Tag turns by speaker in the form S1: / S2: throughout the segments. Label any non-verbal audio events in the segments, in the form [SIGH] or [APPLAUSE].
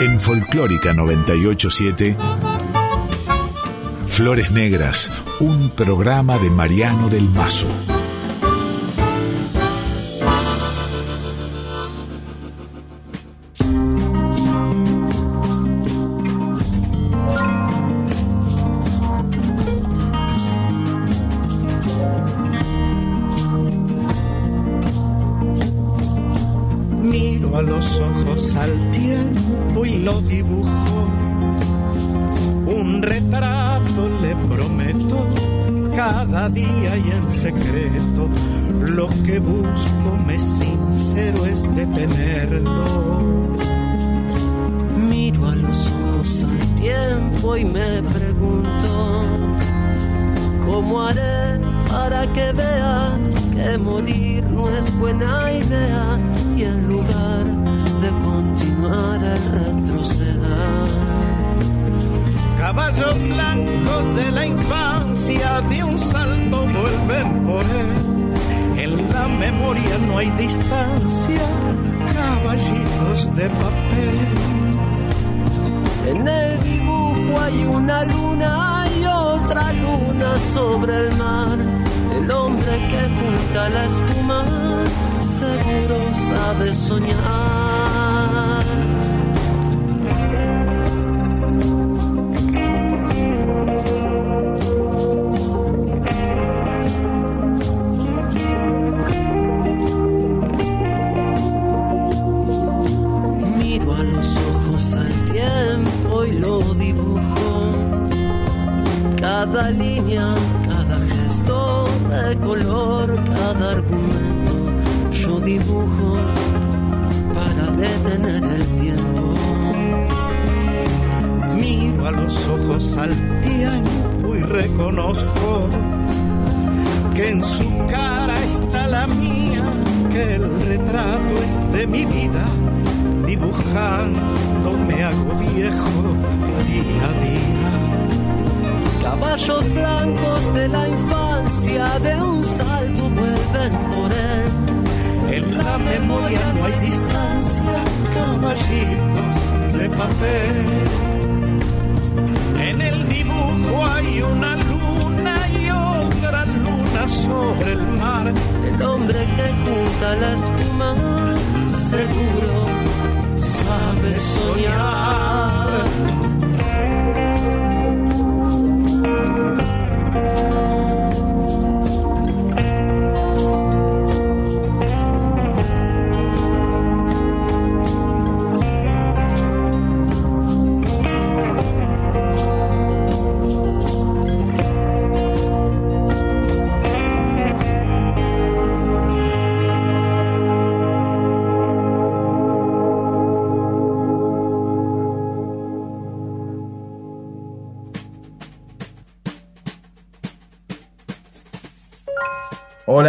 S1: En Folclórica 987, Flores Negras, un programa de Mariano del Mazo.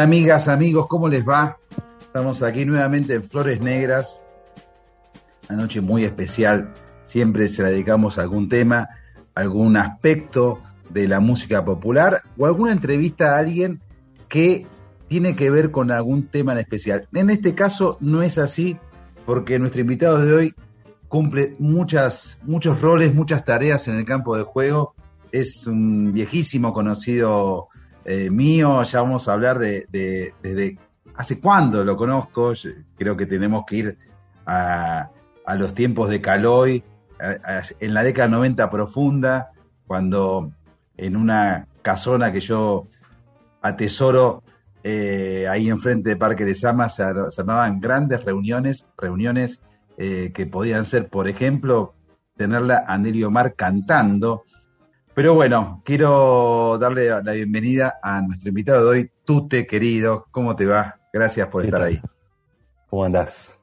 S2: Amigas, amigos, ¿cómo les va? Estamos aquí nuevamente en Flores Negras, una noche muy especial, siempre se la dedicamos a algún tema, algún aspecto de la música popular o alguna entrevista a alguien que tiene que ver con algún tema en especial. En este caso no es así porque nuestro invitado de hoy cumple muchas, muchos roles, muchas tareas en el campo de juego. Es un viejísimo conocido eh, mío, ya vamos a hablar de, desde hace cuándo lo conozco, creo que tenemos que ir a, los tiempos de Caloy, en la década 90 profunda, cuando en una casona que yo atesoro eh, ahí enfrente de Parque de Sama se, armaban grandes reuniones, reuniones eh, que podían ser, por ejemplo, tenerla a Nelly Omar cantando pero bueno, quiero darle la bienvenida a nuestro invitado de hoy, Tute, querido. ¿Cómo te va? Gracias por estar ahí.
S3: ¿Cómo andás?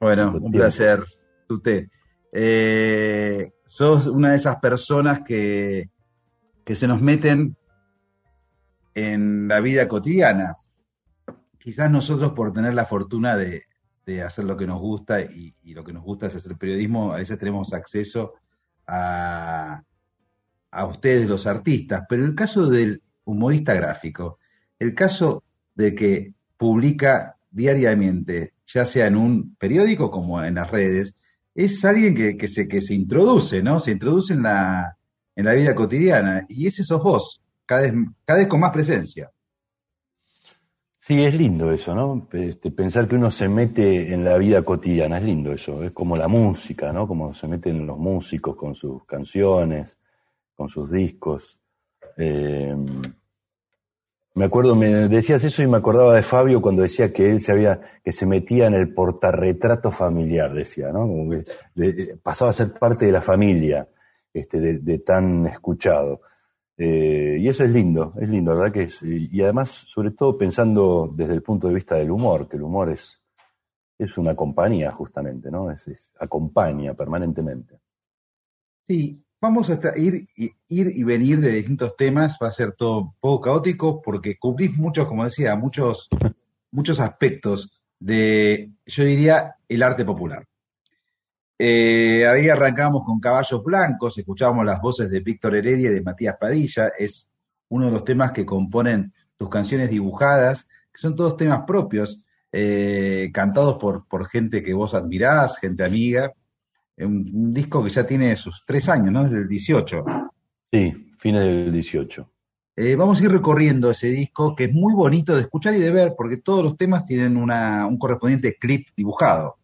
S2: Bueno, un placer, Tute. Eh, sos una de esas personas que, que se nos meten en la vida cotidiana. Quizás nosotros por tener la fortuna de, hacer lo que nos gusta y, y, lo que nos gusta es hacer periodismo, a veces tenemos acceso a, a ustedes los artistas, pero el caso del humorista gráfico, el caso de que publica diariamente, ya sea en un periódico como en las redes, es alguien que, se, que se introduce, ¿no? Se introduce en la, en la vida cotidiana. Y ese sos vos, cada vez, cada vez con más presencia.
S3: Sí, es lindo eso, ¿no? Este, pensar que uno se mete en la vida cotidiana, es lindo eso. Es como la música, ¿no? Como se meten los músicos con sus canciones, con sus discos. Eh, me acuerdo, me decías eso y me acordaba de Fabio cuando decía que él se había, que se metía en el portarretrato familiar, decía, ¿no? Como que pasaba a ser parte de la familia, este, de, tan escuchado. Eh, y eso es lindo, es lindo, ¿verdad? Que es, y además, sobre todo pensando desde el punto de vista del humor, que el humor es, es una compañía justamente, ¿no? Es, acompaña permanentemente.
S2: Sí, Vamos a ir, ir y venir de distintos temas, va a ser todo un poco caótico porque cubrís muchos, como decía, muchos, [LAUGHS] muchos aspectos de, yo diría, el arte popular. Eh, ahí arrancamos con Caballos Blancos, escuchábamos las voces de Víctor Heredia y de Matías Padilla, es uno de los temas que componen tus canciones dibujadas, que son todos temas propios, eh, cantados por, por gente que vos admirás, gente amiga, un, disco que ya tiene sus tres años, ¿no? Desde el 18.
S3: Sí, fines del 18.
S2: Eh, vamos a ir recorriendo ese disco, que es muy bonito de escuchar y de ver, porque todos los temas tienen un correspondiente clip dibujado.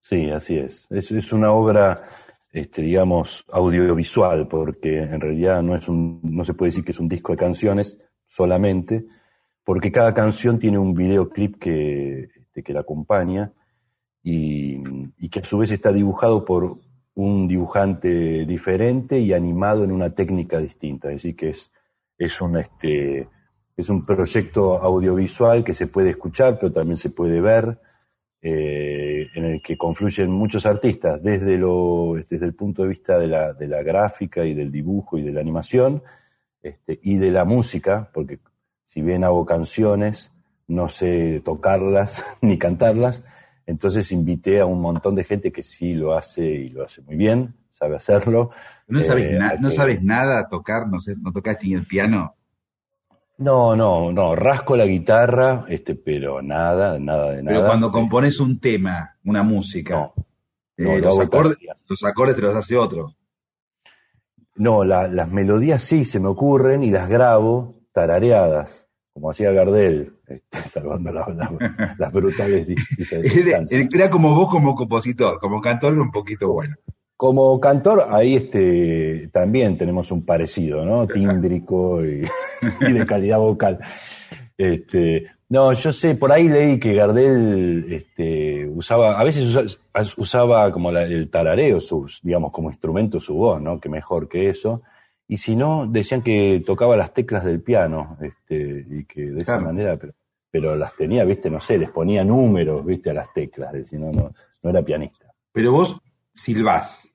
S3: Sí, así es. Es, una obra, este, digamos, audiovisual, porque en realidad no, es un, no se puede decir que es un disco de canciones solamente, porque cada canción tiene un videoclip que, este, que la acompaña y, que a su vez está dibujado por un dibujante diferente y animado en una técnica distinta. Es decir, que es, es, un, este, es un proyecto audiovisual que se puede escuchar, pero también se puede ver, eh, en el que confluyen muchos artistas, desde, lo, desde el punto de vista de la, de la gráfica y del dibujo y de la animación, este, y de la música, porque si bien hago canciones, no sé tocarlas [LAUGHS] ni cantarlas, entonces invité a un montón de gente que sí lo hace y lo hace muy bien, sabe hacerlo.
S2: ¿No sabes, eh, ¿no sabes nada tocar? ¿No, sé, no tocaste ni el piano?
S3: No, no, no, rasco la guitarra, este, pero nada, nada de nada.
S2: Pero cuando compones un tema, una música, eh, los, acordes, los, acordes, te los hace otro.
S3: No, las melodías sí se me ocurren y las grabo tarareadas como hacía Gardel, este, [LAUGHS] salvando [LAUGHS] las brutales
S2: diferencias. Era como vos como compositor, como cantor un poquito bueno.
S3: Como cantor, ahí este, también tenemos un parecido, ¿no? [LAUGHS] Tímbrico y, de calidad vocal. Este, no, yo sé, por ahí leí que Gardel este, usaba, a veces usaba, como el tarareo, sus, digamos, como instrumento su voz, ¿no? Que mejor que eso y si no, decían que tocaba las teclas del piano, este, y que de esa manera, pero, pero las tenía, viste, no sé, les ponía números, viste, a las teclas, si no, no, no era pianista.
S2: Pero vos silbás.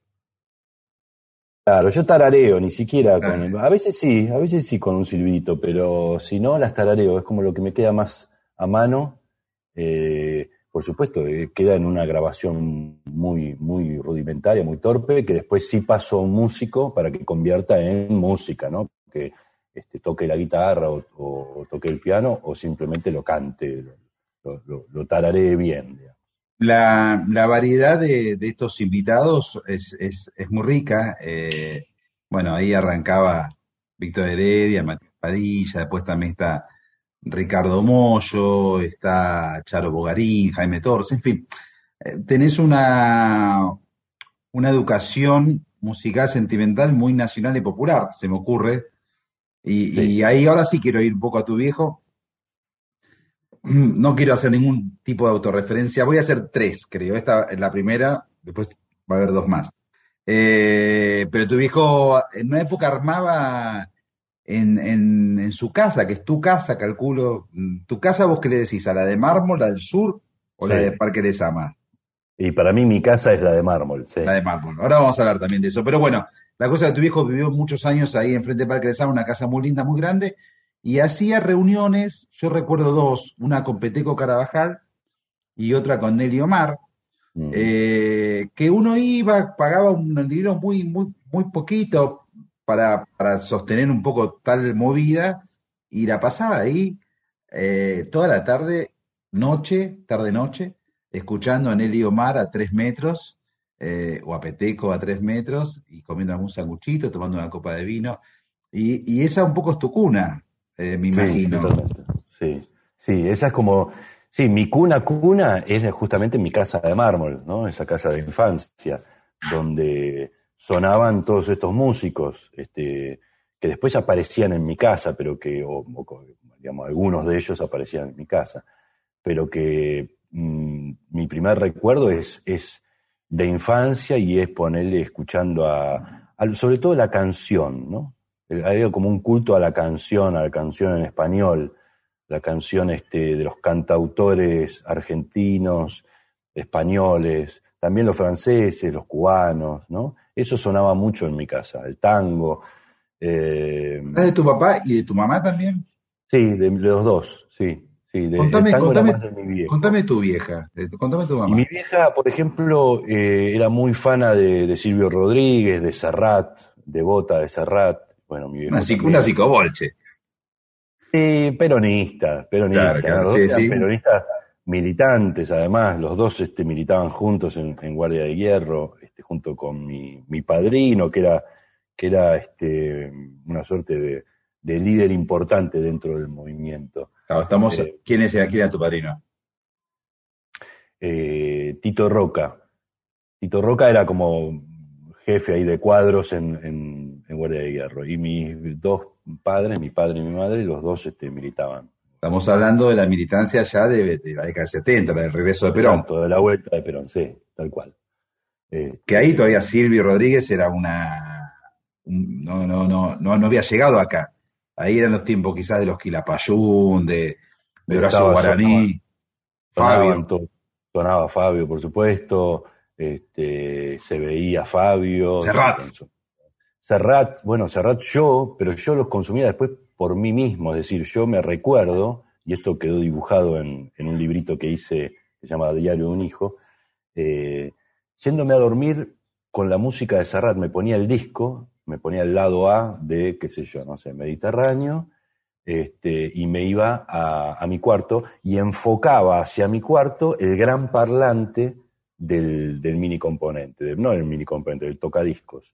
S3: Claro, yo tarareo, ni siquiera con A veces sí, a veces sí con un silbito, pero si no, las tarareo, es como lo que me queda más a mano. Eh, por supuesto, eh, queda en una grabación muy, muy rudimentaria, muy torpe, que después sí paso a un músico para que convierta en música, ¿no? Que este, toque la guitarra o, toque el piano o simplemente lo cante, lo, lo, tararé bien.
S2: La, variedad de, estos invitados es, muy rica. Eh, bueno, ahí arrancaba Víctor Heredia, Matías Padilla, después también está Ricardo Mollo, está Charo Bogarín, Jaime Torres, en fin, eh, tenés una, una educación musical sentimental muy nacional y popular, se me ocurre. Y, ahí ahora sí quiero ir un poco a tu viejo. [CLEARS THROAT] No quiero hacer ningún tipo de autorreferencia, voy a hacer tres, creo. Esta es la primera, después va a haber dos más. Eh, pero tu viejo en una época armaba en, en, su casa, que es tu casa, calculo. ¿Tu casa vos qué le decís? ¿A la de mármol, la del sur o la de Parque de Sama?
S3: Y para mí mi casa es la de mármol, sí.
S2: La de mármol. Ahora vamos a hablar también de eso. Pero bueno, la cosa de tu viejo vivió muchos años ahí enfrente de Parque de Sama, una casa muy linda, muy grande, y hacía reuniones, yo recuerdo dos, una con Peteco Carabajal y otra con Nelly Omar, mm. eh, que uno iba, pagaba un dinero muy, muy, muy poquito, para, sostener un poco tal movida y la pasaba ahí eh, toda la tarde, noche, tarde-noche, escuchando a Nelly Omar a tres metros, eh, o a Peteco a tres metros y comiendo algún sanguchito, tomando una copa de vino. Y, y esa un poco es tu cuna, eh, me imagino.
S3: Sí, sí, esa es como, sí, mi cuna cuna es justamente mi casa de mármol, ¿no? Esa casa de infancia, donde sonaban todos estos músicos, este, que después aparecían en mi casa, pero que, o, digamos, algunos de ellos aparecían en mi casa, pero que mm, mi primer recuerdo es, de infancia y es ponerle escuchando a, sobre todo la canción, ¿no? Hay como un culto a la canción, a la canción en español, la canción este, de los cantautores argentinos, españoles, también los franceses, los cubanos, ¿no? Eso sonaba mucho en mi casa, el tango,
S2: eh, ¿De tu papá y de tu mamá también?
S3: Sí, de los dos, sí. sí
S2: contame, contame, contame, tu vieja, contame tu mamá.
S3: mi vieja, por ejemplo, eh, era muy fana de, Silvio Rodríguez, de Serrat, devota de Serrat. Bueno, mi
S2: vieja una, psicobolche.
S3: Sí, peronista, peronista. Claro, Peronistas militantes, además, los dos este, militaban juntos en, Guardia de Hierro, junto con mi, mi padrino, que era que era este, una suerte de, líder importante dentro del movimiento.
S2: estamos, eh, ¿quién, es, ¿Quién era tu padrino?
S3: Eh, Tito Roca. Tito Roca era como jefe ahí de cuadros en, Guardia de Hierro. Y mis dos padres, mi padre y mi madre, los dos este, militaban.
S2: Estamos hablando de la militancia ya de, la década del 70, del regreso de Perón.
S3: Exacto, de la vuelta de Perón, sí, tal cual.
S2: Que ahí todavía Silvio Rodríguez era una no, no, no, no, no había llegado acá. Ahí eran los tiempos quizás de los Quilapayún, de, de Horacio Guaraní,
S3: Fabio. Sonaba Fabio, por supuesto, este, se veía Fabio.
S2: Serrat.
S3: Serrat, bueno, Serrat yo, pero yo los consumía después por mí mismo, es decir, yo me recuerdo, y esto quedó dibujado en, un librito que hice, que se llama Diario de un Hijo, eh, yéndome a dormir con la música de Serrat, me ponía el disco me ponía el lado A de, qué sé yo, no sé, Mediterráneo, este, y me iba a, mi cuarto y enfocaba hacia mi cuarto el gran parlante del, mini componente, no el mini componente, del tocadiscos,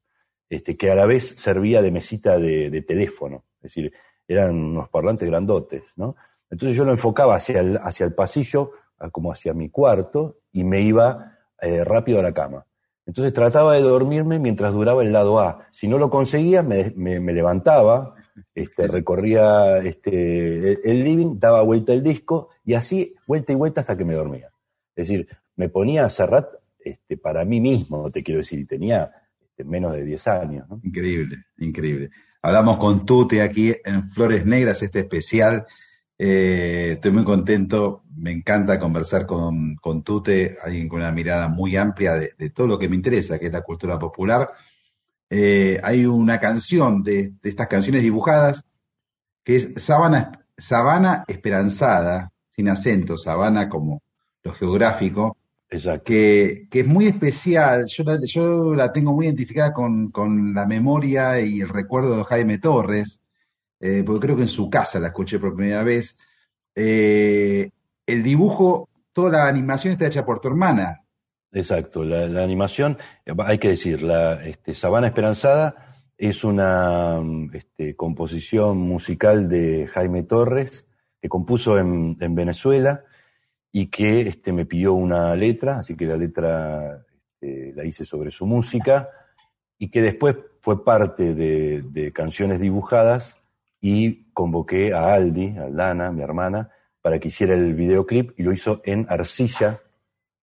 S3: este, que a la vez servía de mesita de, teléfono, es decir, eran unos parlantes grandotes, ¿no? Entonces yo lo enfocaba hacia el, hacia el pasillo, como hacia mi cuarto, y me iba eh, rápido a la cama. Entonces trataba de dormirme mientras duraba el lado A. Si no lo conseguía, me, levantaba, este, recorría este, el, living, daba vuelta el disco y así vuelta y vuelta hasta que me dormía. Es decir, me ponía a Serrat este, para mí mismo, te quiero decir, y tenía este, menos de 10 años.
S2: Increíble, increíble. Hablamos con Tute aquí en Flores Negras, este especial eh, estoy muy contento, me encanta conversar con, con, Tute, alguien con una mirada muy amplia de, todo lo que me interesa, que es la cultura popular. Eh, hay una canción de, estas canciones dibujadas que es Sabana, Sabana Esperanzada, sin acento, Sabana como lo geográfico, que, que, es muy especial. Yo la, yo la tengo muy identificada con, con la memoria y el recuerdo de Jaime Torres eh, porque creo que en su casa la escuché por primera vez. Eh, el dibujo, toda la animación está hecha por tu hermana.
S3: Exacto, la, animación, hay que decir, la este, Sabana Esperanzada es una este, composición musical de Jaime Torres, que compuso en, Venezuela y que este, me pidió una letra, así que la letra este, la hice sobre su música y que después fue parte de canciones dibujadas y convoqué a Aldi, a Lana, mi hermana, para que hiciera el videoclip y lo hizo en arcilla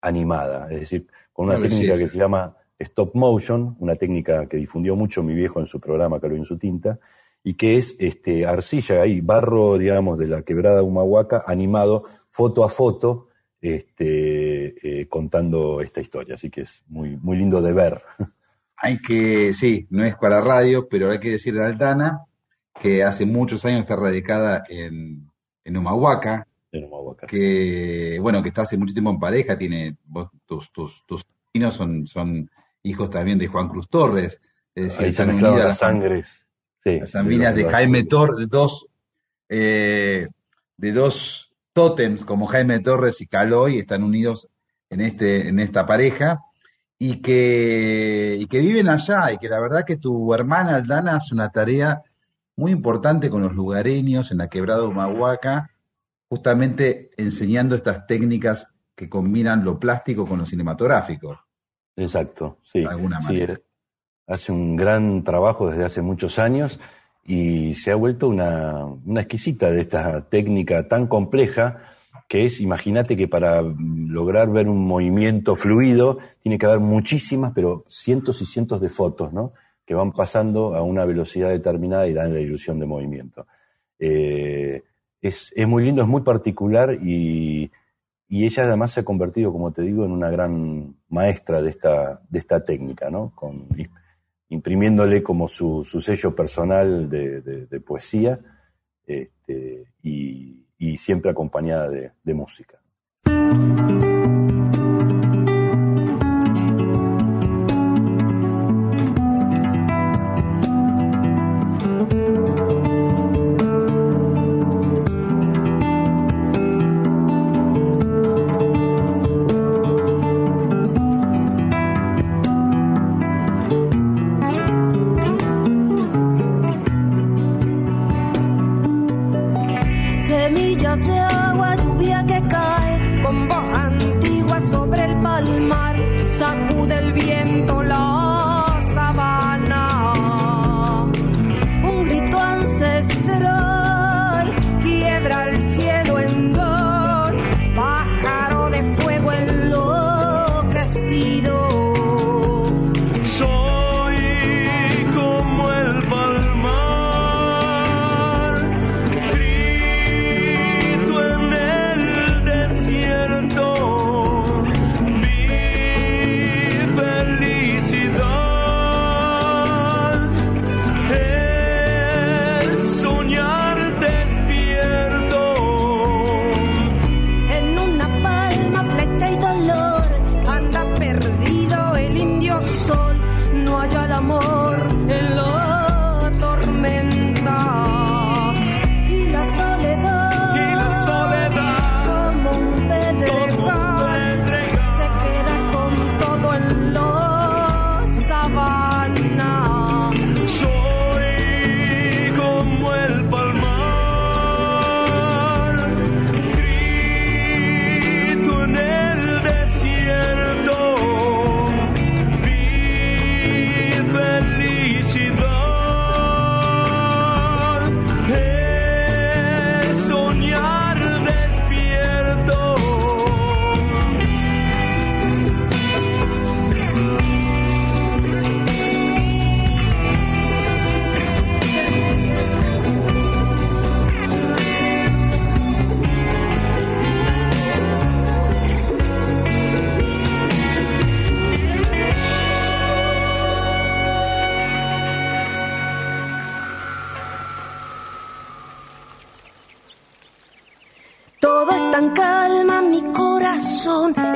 S3: animada, es decir, con una técnica que se llama stop motion, una técnica que difundió mucho mi viejo en su programa, Carlos en su tinta, y que es este, arcilla, ahí, barro, digamos, de la quebrada Humahuaca, animado foto a foto, este, eh, contando esta historia. Así que es muy, muy lindo de ver.
S2: Hay que, sí, no es para radio, pero hay que decir de Altana que hace muchos años está radicada en, en Humahuaca, que bueno, que está hace mucho tiempo en pareja, tiene tus, tus, tus son, son hijos también de Juan Cruz Torres,
S3: es decir, están unidas las sangres,
S2: las familias de, Jaime Torres, de dos, eh, de dos tótems como Jaime Torres y Caloy están unidos en este, en esta pareja. y que, y que viven allá y que la verdad que tu hermana Aldana hace una tarea muy importante con los lugareños en la quebrada Humahuaca, justamente enseñando estas técnicas que combinan lo plástico con lo cinematográfico.
S4: Exacto, sí. alguna manera. hace un gran trabajo desde hace muchos años y se ha vuelto una, una exquisita de esta técnica tan compleja que es, imagínate que para lograr ver un movimiento fluido tiene que haber muchísimas, pero cientos y cientos de fotos, ¿no? Que van pasando a una velocidad determinada y dan la ilusión de movimiento. Eh, es, muy lindo, es muy particular y, ella además se ha convertido, como te digo, en una gran maestra de esta, de esta técnica, ¿no? Con, imprimiéndole como su, sello personal de, poesía este, y y siempre acompañada de música.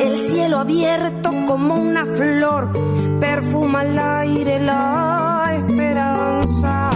S1: el cielo abierto como una flor, perfuma el aire la esperanza.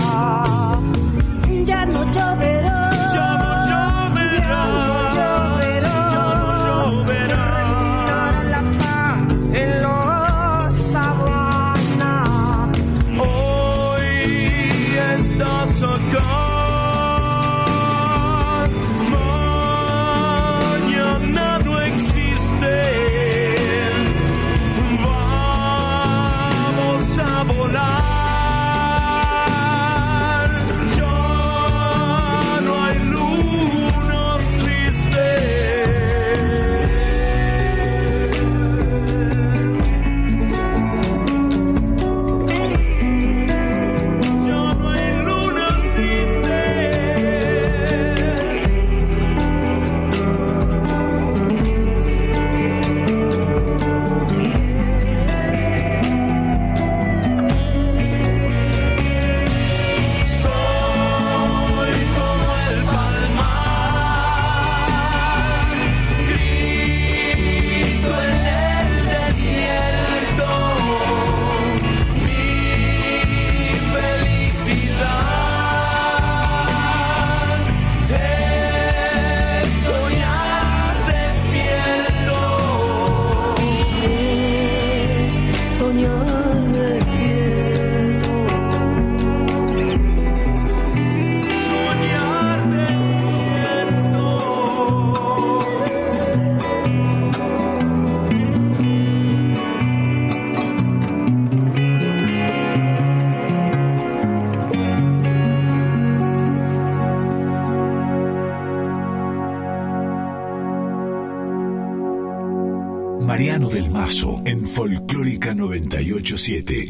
S1: 987.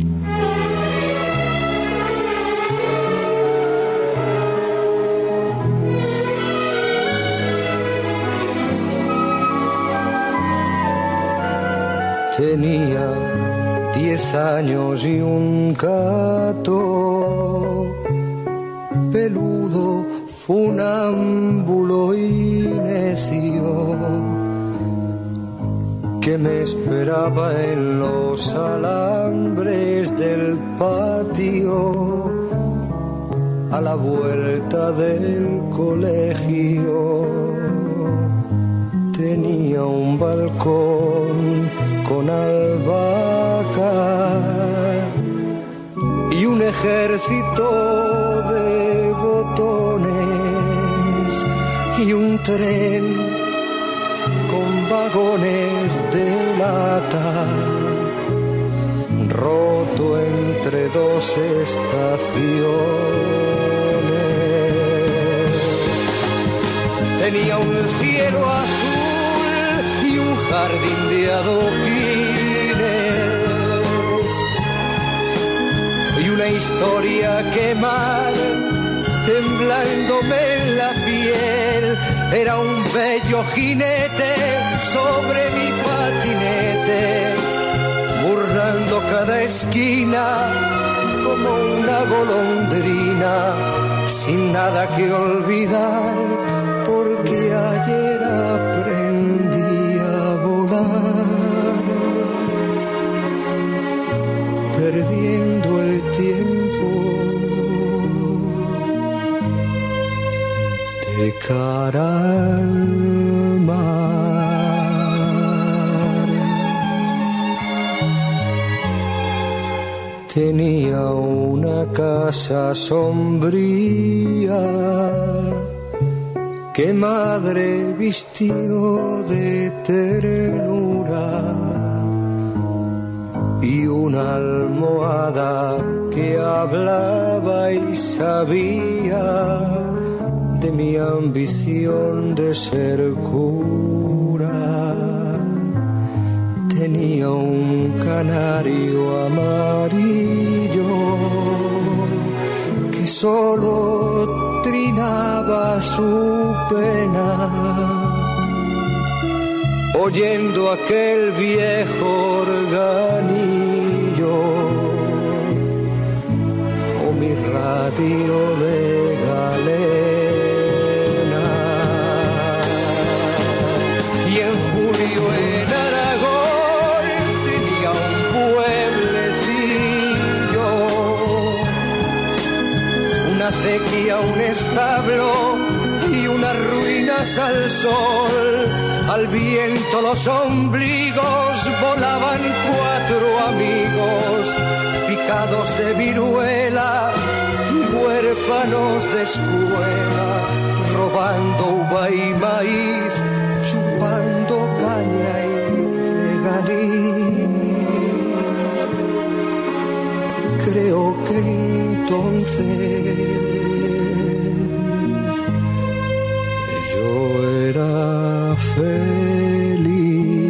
S5: Tenía diez años y un gato peludo, funámbulo y necio que me esperaba en del colegio. Tenía un balcón con albahaca y un ejército de botones y un tren vagones de lata, roto entre dos estaciones. Tenía un cielo azul y un jardín de adoquines. Y una historia quemar temblándome en la piel. Era un bello jinete sobre mi patinete, burlando cada esquina como una golondrina, sin nada que olvidar, porque ayer aprendí a volar, perdiendo el tiempo. De cara tenía una casa sombría que madre vistió de ternura y una almohada que hablaba y sabía de mi ambición de ser cura. Tenía un canario amarillo que solo trinaba su pena, oyendo aquel viejo organillo o mi radio de sequía, un establo y unas ruinas al sol. Al viento los ombligos volaban cuatro amigos, picados de viruela y huérfanos de escuela, robando uva y maíz, chupando caña y regaliz. Creo que entonces feliz.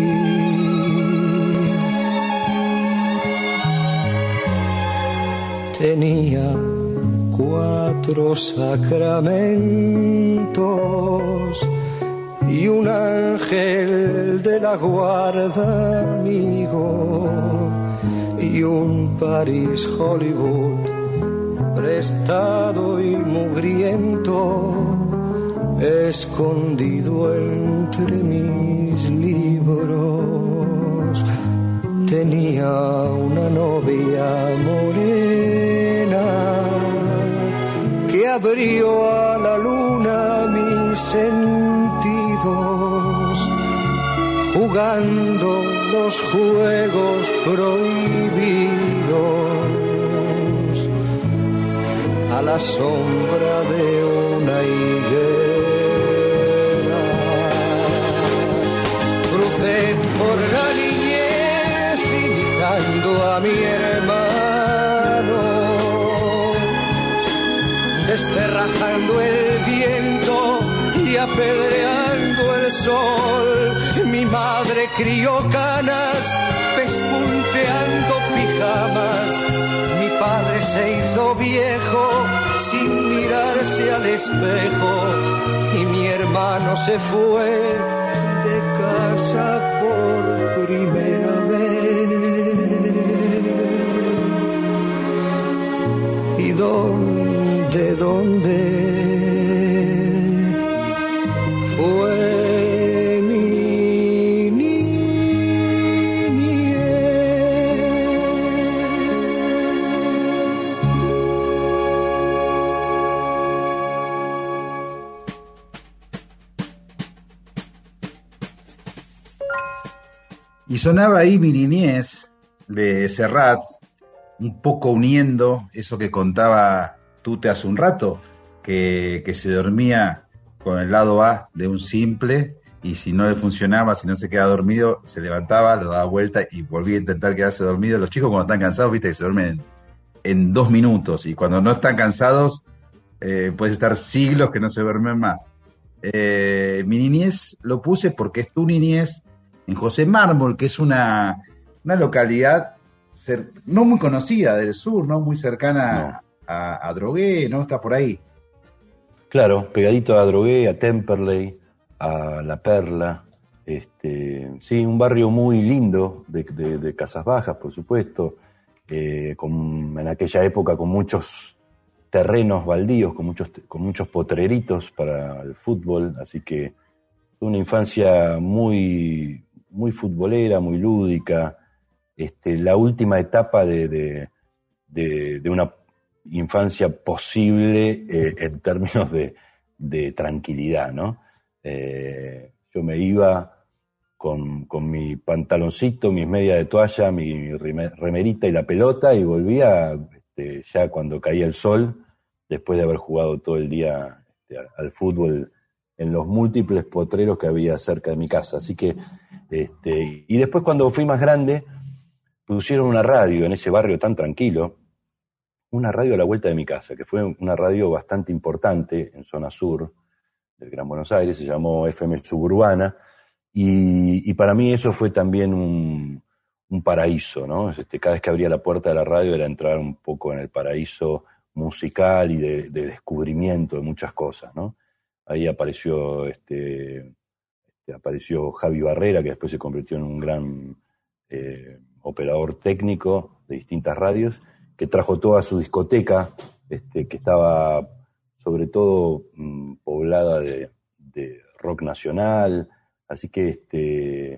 S5: Tenía cuatro sacramentos y un ángel de la guarda amigo y un París Hollywood prestado y mugriento escondido entre mis libros. Tenía una novia morena que abrió a la luna mis sentidos, jugando los juegos prohibidos a la sombra de una higuera. Por la niñez imitando a mi hermano, desterrajando el viento y apedreando el sol Mi madre crió canas, pespunteando pijamas. Mi padre se hizo viejo sin mirarse al espejo. Y mi hermano se fue casa por primera vez. ¿Y dónde, dónde?
S2: Sonaba ahí mi niñez de Serrat, un poco uniendo eso que contaba Tute hace un rato, que, que se dormía con el lado A de un simple y si no le funcionaba, si no se quedaba dormido, se levantaba, lo daba vuelta y volvía a intentar quedarse dormido. Los chicos cuando están cansados, viste que se duermen en, dos minutos y cuando no están cansados, eh, estar siglos que no se duermen más. Eh, mi niñez lo puse porque es tu niñez en José Mármol, que es una, una localidad cer- no muy conocida del sur, no muy cercana a, a Drogué, ¿no? Está por ahí.
S3: Claro, pegadito a Drogué, a Temperley, a La Perla. Este, sí, un barrio muy lindo de, de- de Casas Bajas, por supuesto, eh, con- en aquella época con muchos terrenos baldíos, con muchos, con muchos potreritos para el fútbol, así que una infancia muy, muy futbolera, muy lúdica. Este, la última etapa de, una infancia posible eh, en términos de, tranquilidad, ¿no? Eh, yo me iba con, mi pantaloncito, mis medias de toalla, mi remerita y la pelota y volvía este, ya cuando caía el sol, después de haber jugado todo el día este, al- al fútbol en los múltiples potreros que había cerca de mi casa. Así que, este, y después cuando fui más grande, pusieron una radio en ese barrio tan tranquilo, una radio a la vuelta de mi casa, que fue una radio bastante importante en zona sur del Gran Buenos Aires, se llamó FM Suburbana, y, para mí eso fue también un, paraíso, ¿no? Este, cada vez que abría la puerta de la radio era entrar un poco en el paraíso musical y de, de descubrimiento de muchas cosas, ¿no? Ahí apareció este, apareció Javi Barrera, que después se convirtió en un gran eh, operador técnico de distintas radios, que trajo toda su discoteca, este, que estaba sobre todo mm, poblada de, de rock nacional, así que este,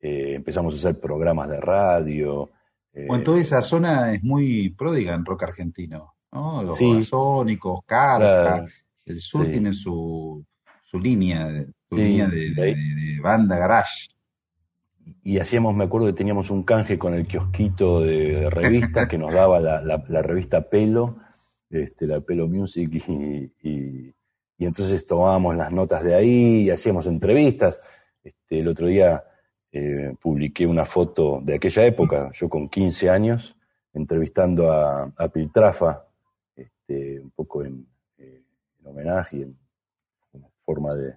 S3: eh, empezamos a hacer programas de radio. eh,
S2: Bueno, toda esa zona es muy pródiga en rock argentino, ¿no? Los
S3: Sí. Claro,
S2: el sur
S3: sí.
S2: tiene su, su línea, de- de, banda garage.
S3: y hacíamos, me acuerdo que teníamos un canje con el kiosquito de, de revistas que nos daba la, la- la revista Pelo, este, la Pelo Music, y, y- y entonces tomábamos las notas de ahí y hacíamos entrevistas. Este, el otro día eh, publiqué una foto de aquella época, yo con 15 años, entrevistando a, a Piltrafa, este, un poco en, eh, en homenaje y en, en forma de,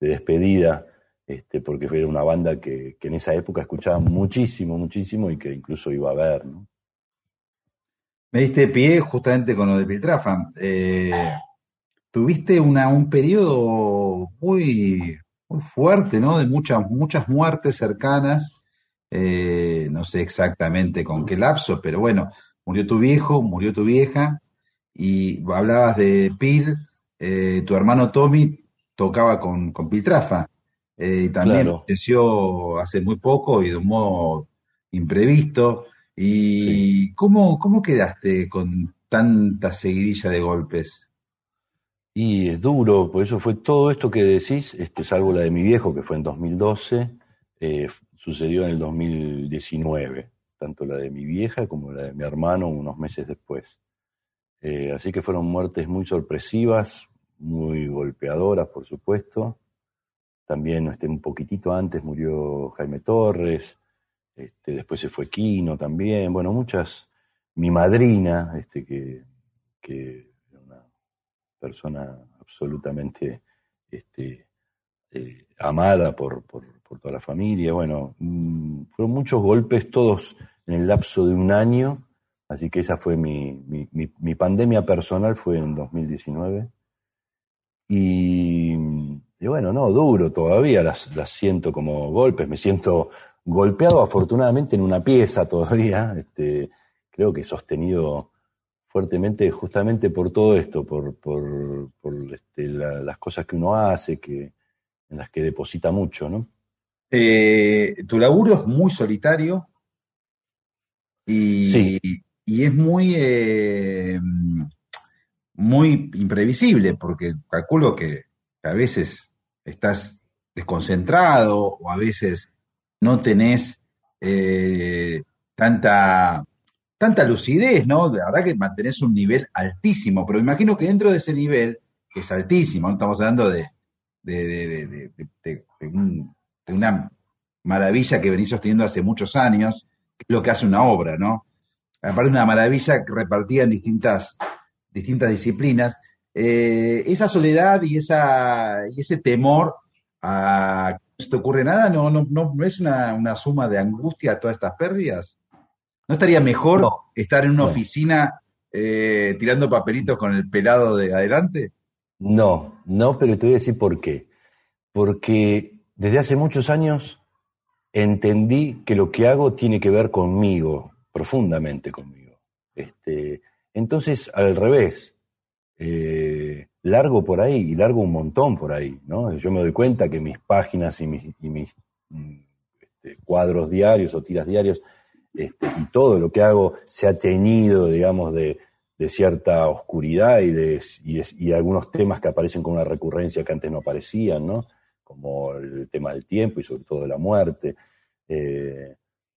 S3: de despedida este, porque era una banda que, que en esa época escuchaba muchísimo, muchísimo y que incluso iba a ver, ¿no?
S2: Me diste pie justamente con lo de Piltrafa. Eh, tuviste un periodo muy, muy fuerte, ¿no? De muchas, muchas muertes cercanas. Eh, no sé exactamente con qué lapso, pero bueno, murió tu viejo, murió tu vieja, y hablabas de Pil, eh, tu hermano Tommy tocaba con, con Piltrafa, eh, y también
S3: Claro.
S2: falleció hace muy poco y de un modo imprevisto. ¿Y cómo, cómo quedaste con tanta seguidilla de golpes?
S3: Y es duro, por eso fue todo esto que decís, este, salvo la de mi viejo, que fue en 2012, eh, sucedió en el 2019, tanto la de mi vieja como la de mi hermano unos meses después. Eh, así que fueron muertes muy sorpresivas, muy golpeadoras, por supuesto. También este, un poquitito antes murió Jaime Torres, este, después se fue Quino también, bueno, muchas, mi madrina, este, que, que era una persona absolutamente este, eh, amada por, por, por toda la familia. Bueno, mm, fueron muchos golpes, todos en el lapso de un año, así que esa fue mi, mi, pandemia personal, fue en 2019. Y, y, bueno, no, duro todavía, las, las siento como golpes, me siento golpeado afortunadamente en una pieza todavía, este, creo que sostenido fuertemente justamente por todo esto, por, por, este, las cosas que uno hace, que, en las que deposita mucho, ¿no?
S2: Eh, tu laburo es muy solitario y, y es muy, eh, muy imprevisible, porque calculo que a veces estás desconcentrado o a veces no tenés eh, tanta, tanta lucidez, ¿no? De verdad que mantenés un nivel altísimo, pero imagino que dentro de ese nivel, que es altísimo, estamos hablando de, de, una maravilla que venís sosteniendo hace muchos años, que es lo que hace una obra, ¿no? Aparte de una maravilla repartida en distintas, distintas disciplinas, eh, esa soledad y, esa, y ese temor a que no te ocurre nada, ¿no, no, no, es una, suma de angustia todas estas pérdidas? ¿No estaría mejor estar en una oficina eh, tirando papelitos con el pelado de adelante?
S3: No, no, pero te voy a decir por qué. Porque desde hace muchos años entendí que lo que hago tiene que ver conmigo, profundamente conmigo. Este, entonces, al revés, eh, largo por ahí y largo un montón por ahí. ¿no? Yo me doy cuenta que mis páginas y mis, mm, este, cuadros diarios o tiras diarios este, y todo lo que hago se ha teñido, digamos, de, de cierta oscuridad y, de, y, algunos temas que aparecen con una recurrencia que antes no aparecían, ¿no? como el tema del tiempo y sobre todo de la muerte. Eh,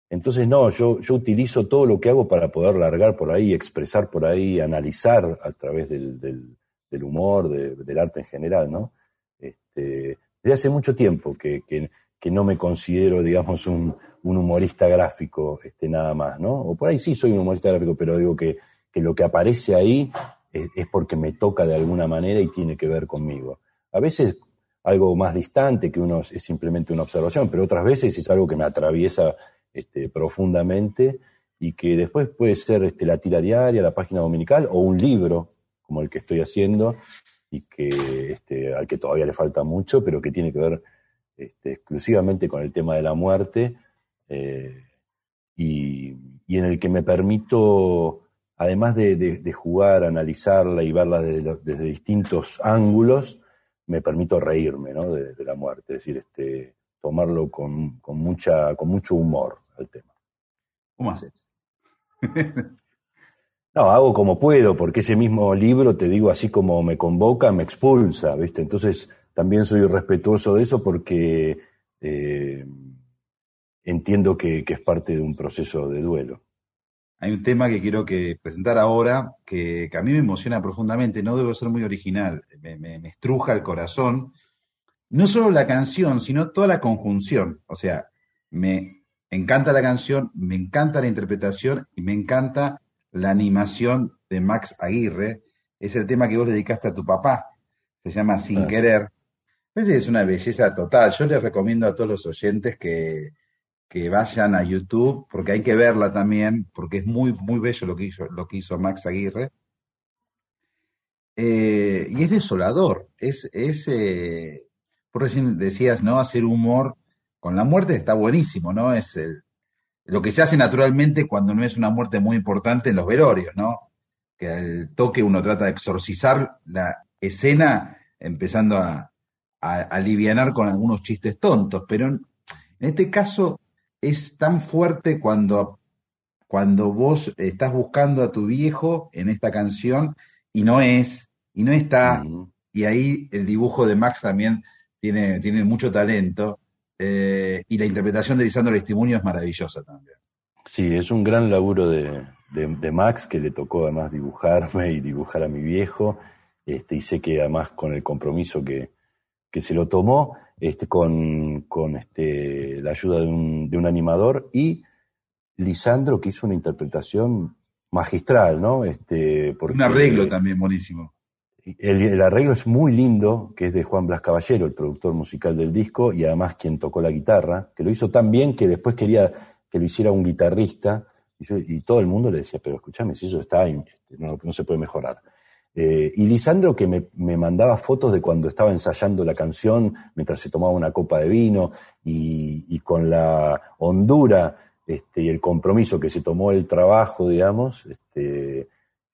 S3: entonces, no, yo, yo utilizo todo lo que hago para poder largar por ahí, expresar por ahí, analizar a través del, humor, del arte en general, ¿no? Este, desde hace mucho tiempo que, que, no me considero, digamos, un, humorista gráfico este, nada más, ¿no? O por ahí sí soy un humorista gráfico, pero digo que que lo que aparece ahí es, porque me toca de alguna manera y tiene que ver conmigo. A veces algo más distante, que uno es simplemente una observación, pero otras veces es algo que me atraviesa este, profundamente y que después puede ser este, la tira diaria, la página dominical o un libro como el que estoy haciendo y que este, al que todavía le falta mucho, pero que tiene que ver este, exclusivamente con el tema de la muerte eh, y, en el que me permito además de, jugar, analizarla y verla desde, distintos ángulos, me permito reírme de, la muerte, es decir, este, tomarlo con, mucha, con mucho humor al tema.
S2: ¿Cómo haces? [LAUGHS]
S3: no, hago como puedo, porque ese mismo libro, te digo, así como me convoca, me expulsa, ¿viste? Entonces también soy respetuoso de eso porque eh, entiendo que es parte de un proceso de duelo
S2: hay un tema que quiero que presentar ahora que, a mí me emociona profundamente, no debo ser muy original, me, estruja el corazón. No solo la canción, sino toda la conjunción. O sea, me encanta la canción, me encanta la interpretación y me encanta la animación de Max Aguirre. Es el tema que vos dedicaste a tu papá. Se llama Sin Querer. Es una belleza total. Yo les recomiendo a todos los oyentes que, que vayan a YouTube, porque hay que verla también, porque es muy, muy bello lo que hizo, lo que hizo Max Aguirre. Eh, y es desolador, es, es eh, por recién decías, ¿no? Hacer humor con la muerte está buenísimo, ¿no? Es lo que se hace naturalmente cuando no es una muerte muy importante en los velorios, ¿no? Que al toque uno trata de exorcizar la escena empezando a, a alivianar con algunos chistes tontos, pero en este caso es tan fuerte cuando, cuando vos estás buscando a tu viejo en esta canción y no es, y no está, y ahí el dibujo de Max también tiene, tiene mucho talento, eh, y la interpretación de Lisandro Testimonio es maravillosa también.
S3: Sí, es un gran laburo de, Max, que le tocó además dibujarme y dibujar a mi viejo, este, y sé que además con el compromiso que, que se lo tomó este, con, con este, la ayuda de un, de un, animador y Lisandro que hizo una interpretación magistral, ¿no? Este,
S2: porque, un arreglo también buenísimo.
S3: El, arreglo es muy lindo, que es de Juan Blas Caballero, el productor musical del disco, y además quien tocó la guitarra, que lo hizo tan bien que después quería que lo hiciera un guitarrista, y, todo el mundo le decía, pero escúchame, si eso está, este, no, no se puede mejorar. Eh, y Lisandro que me, mandaba fotos de cuando estaba ensayando la canción mientras se tomaba una copa de vino y, con la hondura este, y el compromiso que se tomó el trabajo, digamos, este,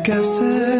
S6: empezar a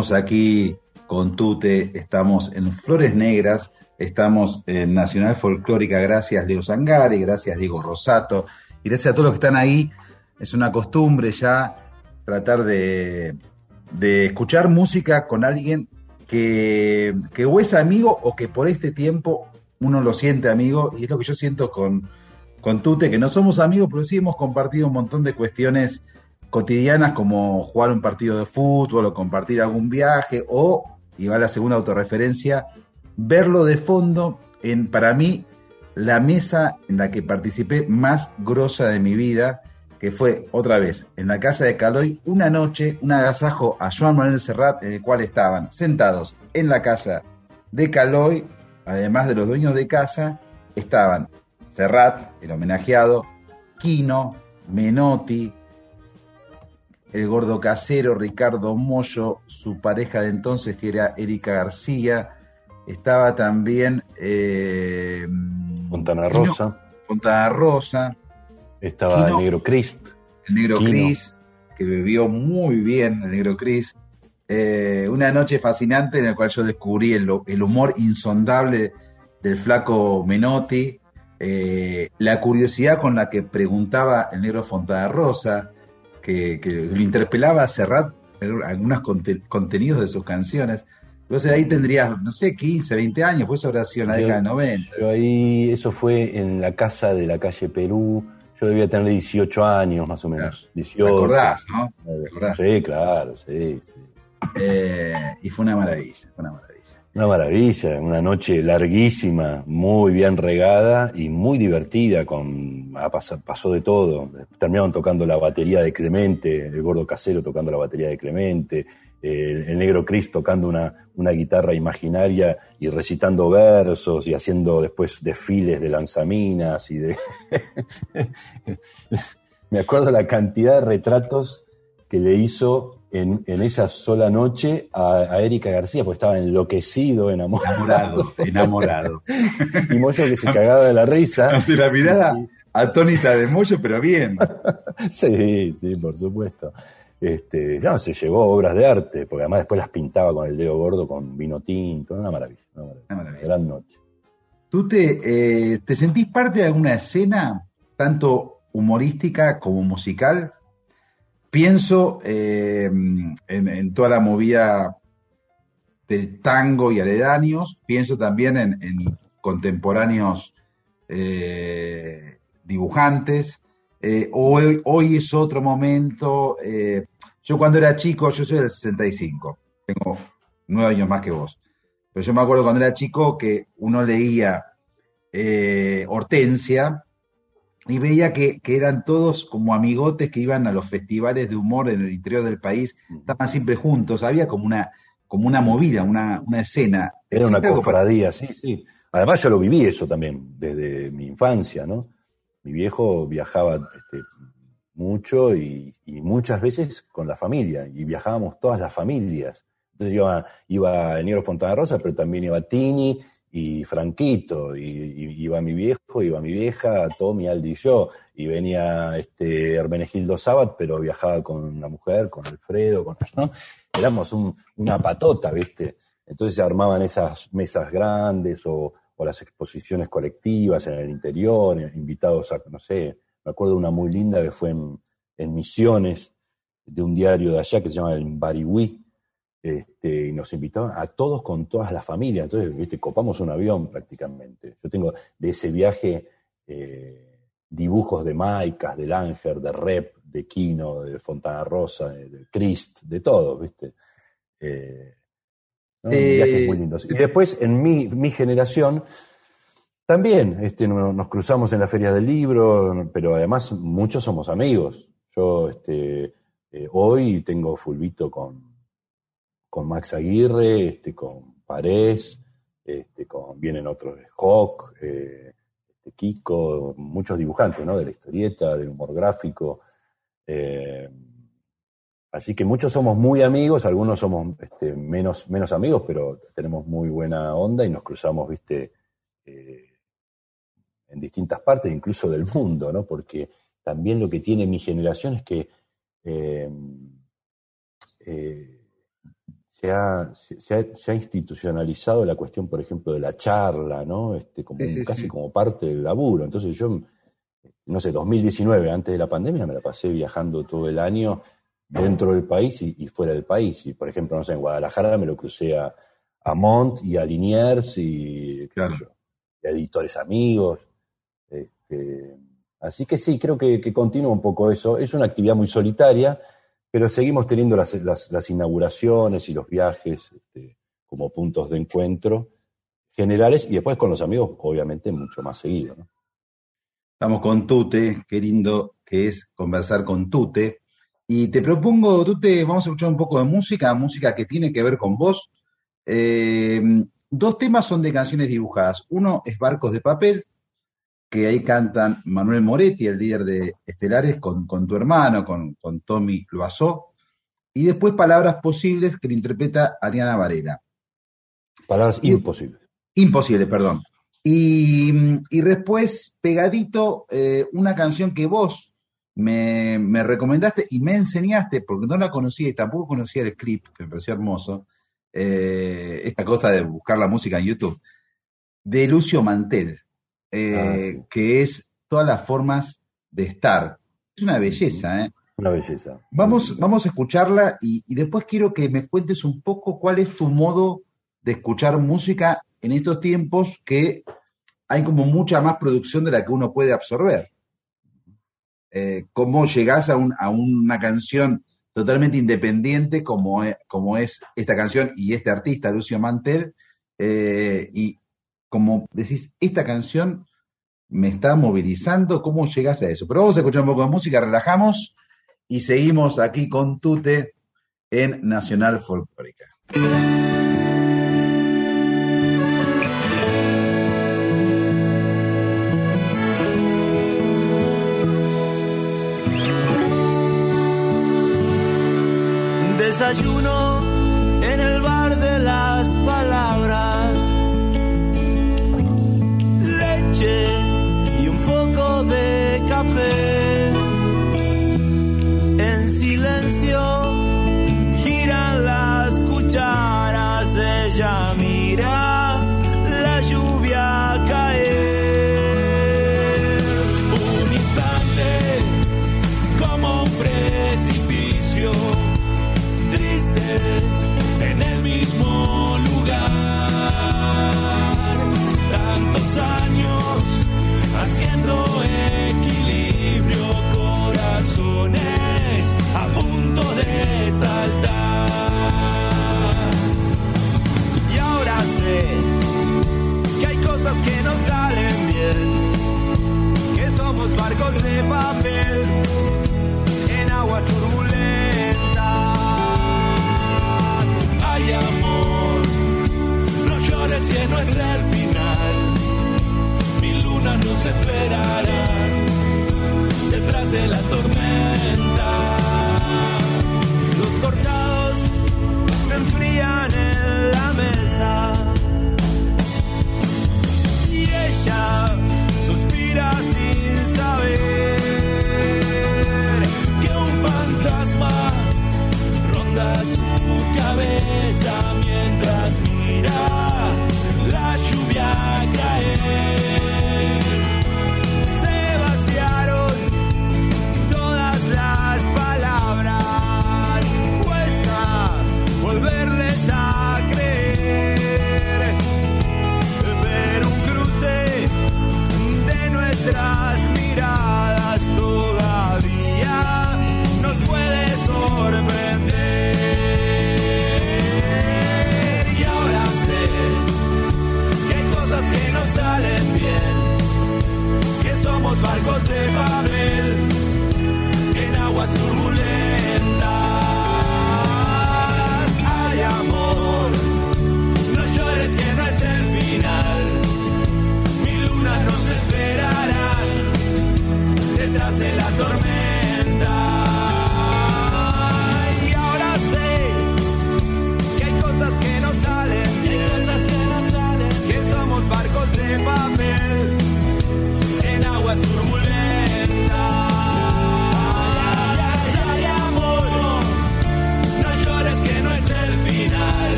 S2: Aquí con Tute, estamos en Flores Negras, estamos en Nacional Folclórica, gracias Leo Zangari, gracias Diego Rosato, y gracias a todos los que están ahí. Es una costumbre ya tratar de, escuchar música con alguien que, que o es amigo o que por este tiempo uno lo siente amigo, y es lo que yo siento con, con Tute, que no somos amigos, pero sí hemos compartido un montón de cuestiones cotidianas como jugar un partido de fútbol o compartir algún viaje o, y va la segunda autorreferencia, verlo de fondo en, para mí, la mesa en la que participé más grosa de mi vida, que fue otra vez en la casa de Caloy, una noche, un agasajo a Joan Manuel Serrat, en el cual estaban sentados en la casa de Caloy, además de los dueños de casa, estaban Serrat, el homenajeado, Quino, Menotti, el gordo casero, Ricardo Mollo, su pareja de entonces que era Erika García, estaba también...
S3: Eh, Fontana Rosa.
S2: Fontana Rosa.
S3: Estaba el negro Christ.
S2: El negro Chris, que vivió muy bien, el negro Chris. Eh, una noche fascinante en la cual yo descubrí el, humor insondable del flaco Menotti, eh, la curiosidad con la que preguntaba el negro Fontana Rosa, que, lo interpelaba a Serrat algunos contenidos de sus canciones. Entonces ahí tendrías, no sé, 15, 20 años, pues eso habrá sido en la década de 90.
S3: Pero ahí, eso fue en la casa de la calle Perú. Yo debía tener 18 años más o menos. 18, ¿Te
S2: acordás, no?
S3: Sí, claro, sí, sí.
S2: Eh, y fue una maravilla, fue una maravilla.
S3: Una maravilla, una noche larguísima, muy bien regada y muy divertida, con pasó de todo. Terminaron tocando la batería de Clemente, el gordo casero tocando la batería de Clemente, el, negro Chris tocando una, una, guitarra imaginaria y recitando versos y haciendo después desfiles de lanzaminas y de... [LAUGHS] Me acuerdo la cantidad de retratos que le hizo en, esa sola noche a, Erika García, porque estaba enloquecido,
S2: enamorado. Enamorado, [LAUGHS]
S3: y Moyo que se cagaba de la risa.
S2: De la mirada atónita de Moyo, pero bien. [LAUGHS]
S3: sí, sí, por supuesto. Este, ya se llevó obras de arte, porque además después las pintaba con el dedo gordo, con vino tinto, una maravilla, una maravilla. Gran noche.
S2: ¿Tú te, eh, te sentís parte de alguna escena, tanto humorística como musical? Pienso eh, en, toda la movida del tango y aledaños, pienso también en, contemporáneos eh, dibujantes. Eh, hoy, hoy, es otro momento. yo cuando era chico, yo soy del 65, tengo nueve años más que vos, pero yo me acuerdo cuando era chico que uno leía Hortensia y veía que, eran todos como amigotes que iban a los festivales de humor en el interior del país, estaban siempre juntos, había como una, como una movida, una, escena.
S3: Era una cofradía, sí, sí. Además yo lo viví eso también desde mi infancia, ¿no? Mi viejo viajaba este, mucho y, muchas veces con la familia, y viajábamos todas las familias. Entonces iba, iba el Negro Fontana Rosa, pero también iba Tini, y Franquito, y, iba mi viejo, iba mi vieja, Tommy, Aldi y yo, y venía este Hermenegildo Sabat, pero viajaba con una mujer, con Alfredo, con ¿no? Éramos una patota, ¿viste? Entonces se armaban esas mesas grandes o, las exposiciones colectivas en el interior, invitados a, no sé, me acuerdo una muy linda que fue en, Misiones, de un diario de allá que se llama el este, y nos invitaban a todos con todas las familias. Entonces, viste, copamos un avión prácticamente. Yo tengo de ese viaje eh, dibujos de Maicas, de Langer, de Rep, de Quino, de Fontana Rosa, de, Christ, de todo, ¿viste? Eh, Viajes muy lindos. Y después, en mi, generación, también este, nos cruzamos en la feria del libro, pero además muchos somos amigos. Yo este, eh, hoy tengo fulvito con, con Max Aguirre, este, con Parés, este, con, vienen otros de Hawk, eh, este, Kiko, muchos dibujantes ¿no? de la historieta, del humor gráfico. Eh, así que muchos somos muy amigos, algunos somos este, menos, menos amigos, pero tenemos muy buena onda y nos cruzamos, viste, eh, en distintas partes, incluso del mundo, ¿no? Porque también lo que tiene mi generación es que se ha, se, ha, institucionalizado la cuestión, por ejemplo, de la charla, ¿no? Este, como, casi como parte del laburo. Entonces yo, no sé, 2019, antes de la pandemia, me la pasé viajando todo el año dentro del país y, fuera del país. Y, por ejemplo, no sé, en Guadalajara me lo crucé a, a Mont y a Liniers y, editores amigos. Este, así que sí, creo que, que continúa un poco eso. Es una actividad muy solitaria, pero seguimos teniendo las, inauguraciones y los viajes este, como puntos de encuentro generales y después con los amigos, obviamente, mucho más seguido.
S2: Estamos con Tute, qué lindo que es conversar con Tute. Y te propongo, Tute, vamos a escuchar un poco de música, música que tiene que ver con vos. Eh, dos temas son de canciones dibujadas. Uno es Barcos de Papel, que ahí cantan Manuel Moretti, el líder de Estelares, con, tu hermano, con, con Tommy Loazó, y después Palabras Posibles, que lo interpreta Ariana Varela.
S3: Palabras imposibles.
S2: Imposible, perdón. Y, y después, pegadito, eh, una canción que vos me, me recomendaste y me enseñaste, porque no la conocía y tampoco conocía el clip, que me pareció hermoso, eh, esta cosa de buscar la música en YouTube, de Lucio Mantel, eh,
S3: Ah, sí.
S2: que es todas las formas de estar. Es una belleza, ¿eh?
S3: Una belleza.
S2: Vamos, vamos a escucharla y, y después quiero que me cuentes un poco cuál es tu modo de escuchar música en estos tiempos que hay como mucha más producción de la que uno puede absorber. Eh, ¿Cómo llegás a, un- a una canción totalmente independiente como es, como es esta canción y este artista, Lucio Mantel? eh, y como decís, esta canción me está movilizando, ¿cómo llegás a eso? Pero vamos a escuchar un poco de música, relajamos y seguimos aquí con Tute en Nacional Folclórica.
S4: Desayuno somos barcos de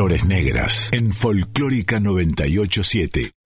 S7: Flores Negras en Folclórica 987.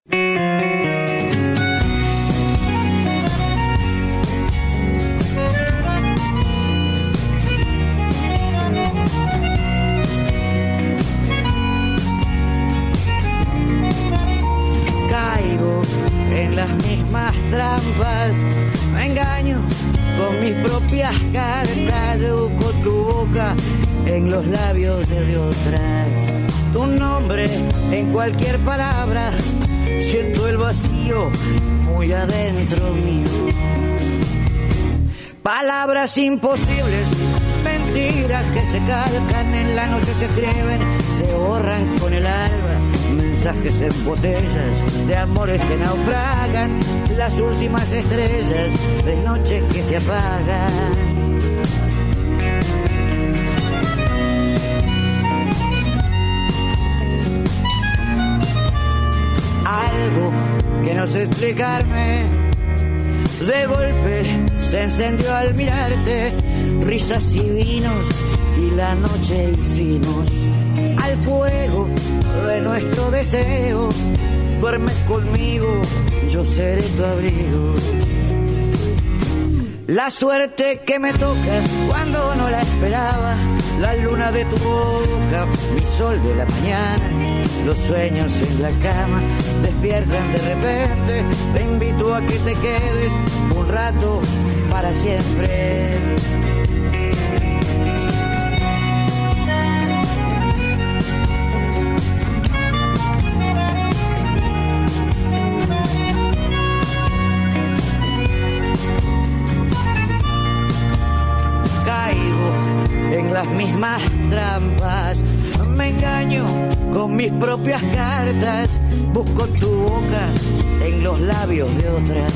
S7: Imposibles, mentiras que se calcan en la noche, se escriben, se borran con el alba. Mensajes en botellas de amores que naufragan, las últimas estrellas de noches que se apagan. algo que no sé explicarme. De golpe se encendió al mirarte, risas y vinos, y la noche hicimos al fuego de nuestro deseo. Duerme conmigo, yo seré tu abrigo. La suerte que me toca cuando no la esperaba, la luna de tu boca, mi sol de la mañana los sueños en la cama despiertan de repente. Te invito a que te quedes un rato para siempre. Caigo en las mismas trampas, me engaño con mis propias cartas, busco tu boca en los labios de otras.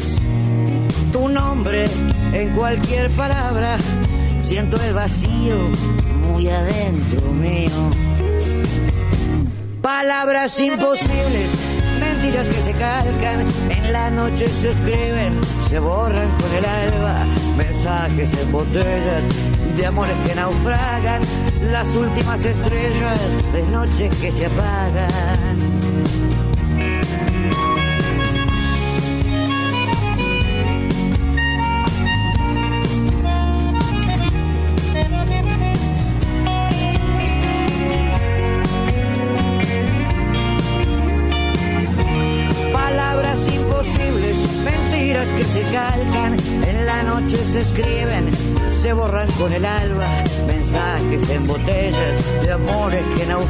S7: Tu nombre en cualquier palabra, siento el vacío muy adentro mío. Palabras imposibles, mentiras que se calcan, en la noche se escriben, se borran con el alba, mensajes en botellas de amores que naufragan las últimas estrellas de noche que se apagan.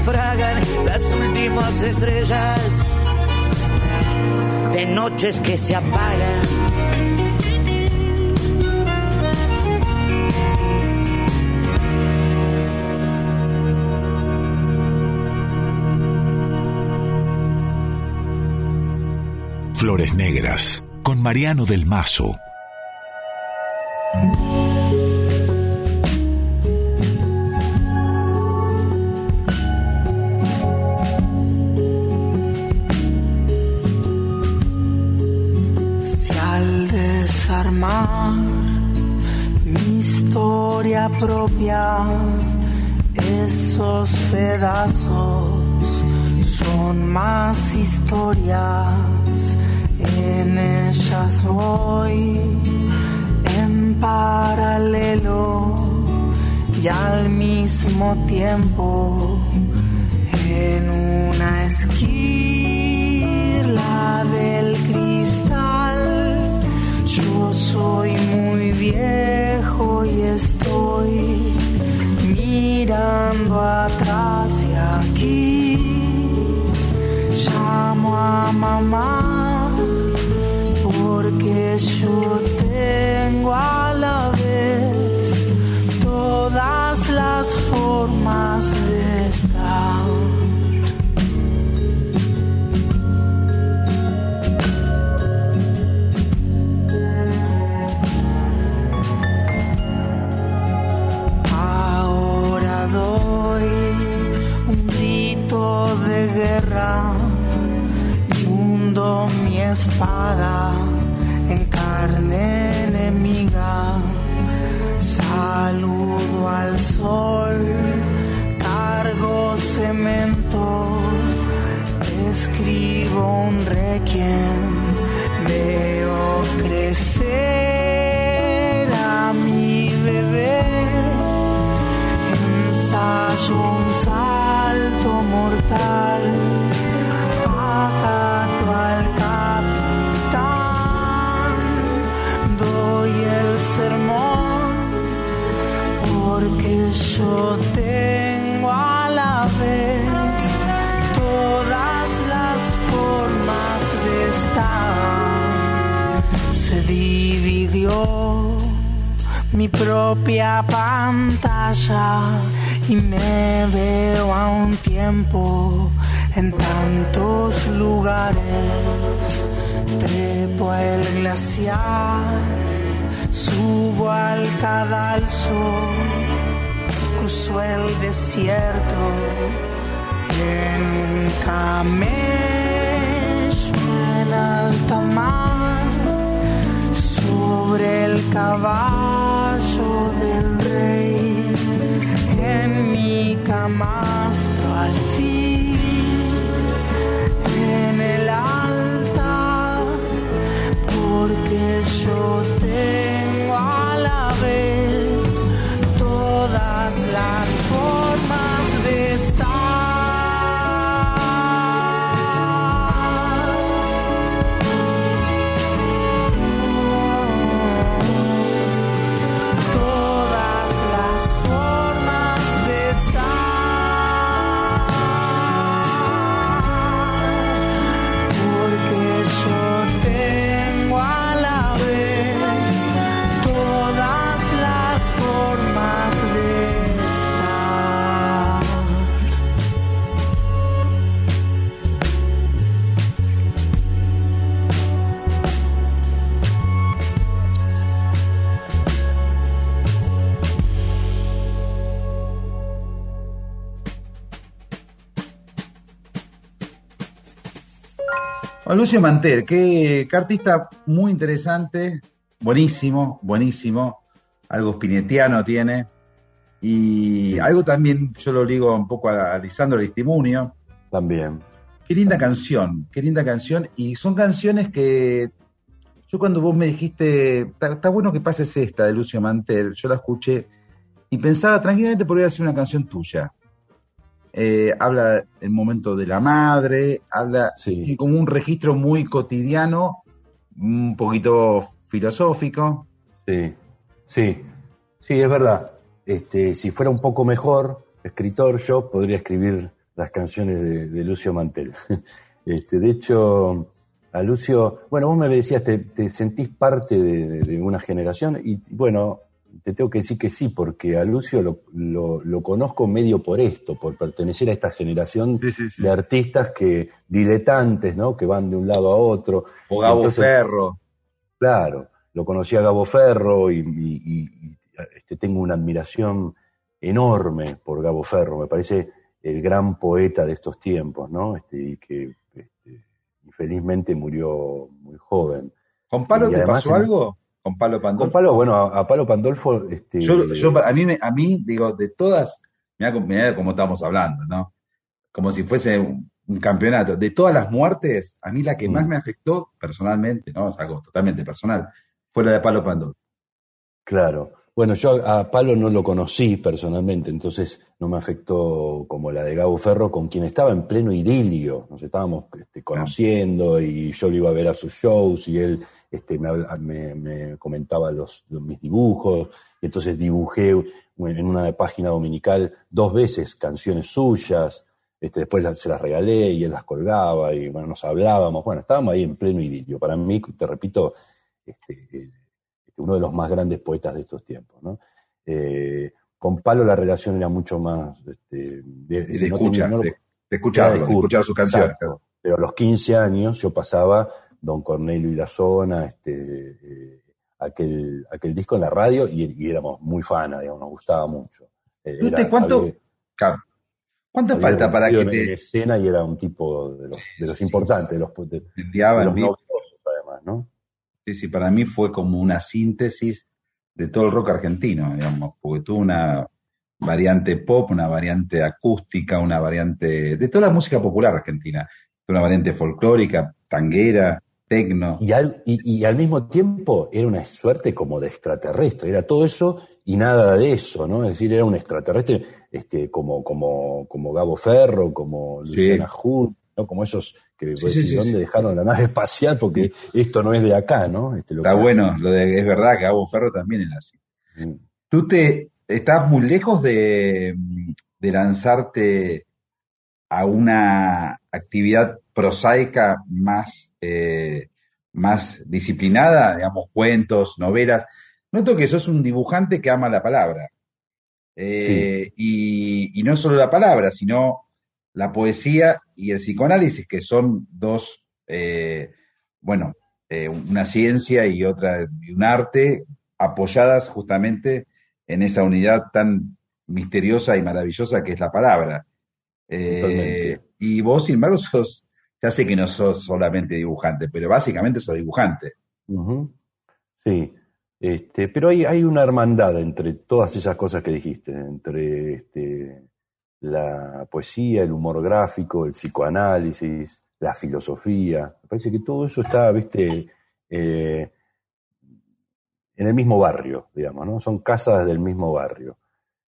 S7: Naufragan, las últimas estrellas de noches que se apagan.
S1: Flores Negras, con Mariano del Mazo.
S8: Mismo tiempo espada en carne enemiga. Saludo al sol, cargo cemento, escribo un requiem, veo crecer a mi bebé, ensayo un salto mortal, hoy el sermón, porque yo tengo a la vez todas las formas de estar. Se dividió mi propia pantalla y me veo a un tiempo en tantos lugares trepo el glaciar subo al cadalso, cruzo el desierto en camello en alta mar. Sobre el caballo del rey en mi camastro
S2: Bueno, Lucio Mantel, qué, qué artista muy interesante, buenísimo, buenísimo, algo spinetiano tiene, y algo también, yo lo ligo un poco a, a Lisandro
S3: También.
S2: Qué linda canción, qué linda canción. Y son canciones que yo cuando vos me dijiste, está está bueno que pases esta de Lucio Mantel, yo la escuché y pensaba tranquilamente podría ser una canción tuya. Eh, habla el momento de la madre, habla
S3: Sí.
S2: como un registro muy cotidiano, un poquito filosófico.
S3: Sí, sí, sí, es verdad. Este, si fuera un poco mejor escritor, yo podría escribir las canciones de, de Lucio Mantel. [LAUGHS] Este, de hecho, a Lucio, bueno, vos me decías, te, te sentís parte de, de- de una generación y bueno, te tengo que decir que sí, porque a Lucio lo, lo- lo conozco medio por esto, por pertenecer a esta generación
S2: Sí, sí, sí.
S3: de artistas que diletantes, ¿no? Que van de un lado a otro.
S2: O Gabo
S3: Entonces,
S2: Ferro.
S3: Claro, lo conocí a Gabo Ferro y, y- y- y, este, tengo una admiración enorme por Gabo Ferro. Me parece el gran poeta de estos tiempos, ¿no? Este, y que este, infelizmente murió muy joven.
S2: ¿Con Palo te pasó algo? ¿Con Palo Pandolfo?
S3: Con Palo, bueno, a, a Palo Pandolfo, este,
S2: Yo, yo, a, mí, me- a mí, digo, de todas, mira cómo estamos hablando, ¿no? Como si fuese un, un campeonato. De todas las muertes, a mí la que
S3: Mm.
S2: más me afectó personalmente, ¿no? Es algo totalmente personal, fue la de Palo Pandolfo.
S3: Claro. Bueno, yo a Palo no lo conocí personalmente, entonces no me afectó como la de Gabo Ferro, con quien estaba en pleno idilio. Nos estábamos este, conociendo y yo lo iba a ver a sus shows y él este, me, habla- me- me comentaba los, los- mis dibujos. Y entonces dibujé en una página dominical dos veces canciones suyas. Este, después se las regalé y él las colgaba y bueno, nos hablábamos. Bueno, estábamos ahí en pleno idilio. Para mí, te repito, este, este, uno de los más grandes poetas de estos tiempos. ¿no? Eh, con Palo la relación era mucho más... Este, de,
S2: De,
S3: de
S2: escucha,
S3: no
S2: de, escuchar sus canciones.
S3: exacto. Pero a los 15 años yo pasaba Don Cornelio y la Zona, este, eh, aquel, aquel disco en la radio y, y éramos muy fanas, digamos, nos gustaba mucho. Eh,
S2: ¿Tú te-
S3: era-
S2: cuánto-
S3: había-
S2: Claro. ¿Cuánto
S3: había
S2: falta para que te
S3: escena y era un tipo de los, de los
S2: Sí,
S3: importantes, de los, de, de los novedosos, además, ¿no?
S2: Sí, sí, para mí fue como una síntesis de todo el rock argentino, digamos, porque tuvo una variante pop, una variante acústica, una variante de toda la música popular argentina, una variante folclórica, tanguera, tecno.
S3: Y al, y, y al mismo tiempo era una suerte como de extraterrestre, era todo eso y nada de eso, ¿no? Es decir, era un extraterrestre este, como, como, como Gabo Ferro, como
S2: Sí.
S3: Luciana Hood, ¿no? Como esos que
S2: Sí,
S3: decís,
S2: sí, sí,
S3: ¿dónde
S2: sí.
S3: dejaron la nave [LAUGHS] espacial? Porque esto no es de acá, ¿no? Este, lo
S2: Está bueno, lo de, es verdad que Gabo Ferro también era así.
S3: Mm.
S2: ¿Tú te estás muy lejos de, de lanzarte a una actividad prosaica más, eh, más disciplinada, digamos, cuentos, novelas, noto que sos un dibujante que ama la palabra. Eh, y, y no solo la palabra, sino la poesía y el psicoanálisis, que son dos, eh, bueno, una ciencia y otra, y un arte apoyadas justamente en esa unidad tan misteriosa y maravillosa que es la palabra. Eh, y vos, sin embargo, sos, ya sé que no sos solamente dibujante, pero básicamente sos dibujante.
S3: Sí, este, pero hay, hay una hermandad entre todas esas cosas que dijiste, entre este, la poesía, el humor gráfico, el psicoanálisis, la filosofía. Me parece que todo eso está, viste, eh, en el mismo barrio, digamos, ¿no? Son casas del mismo barrio.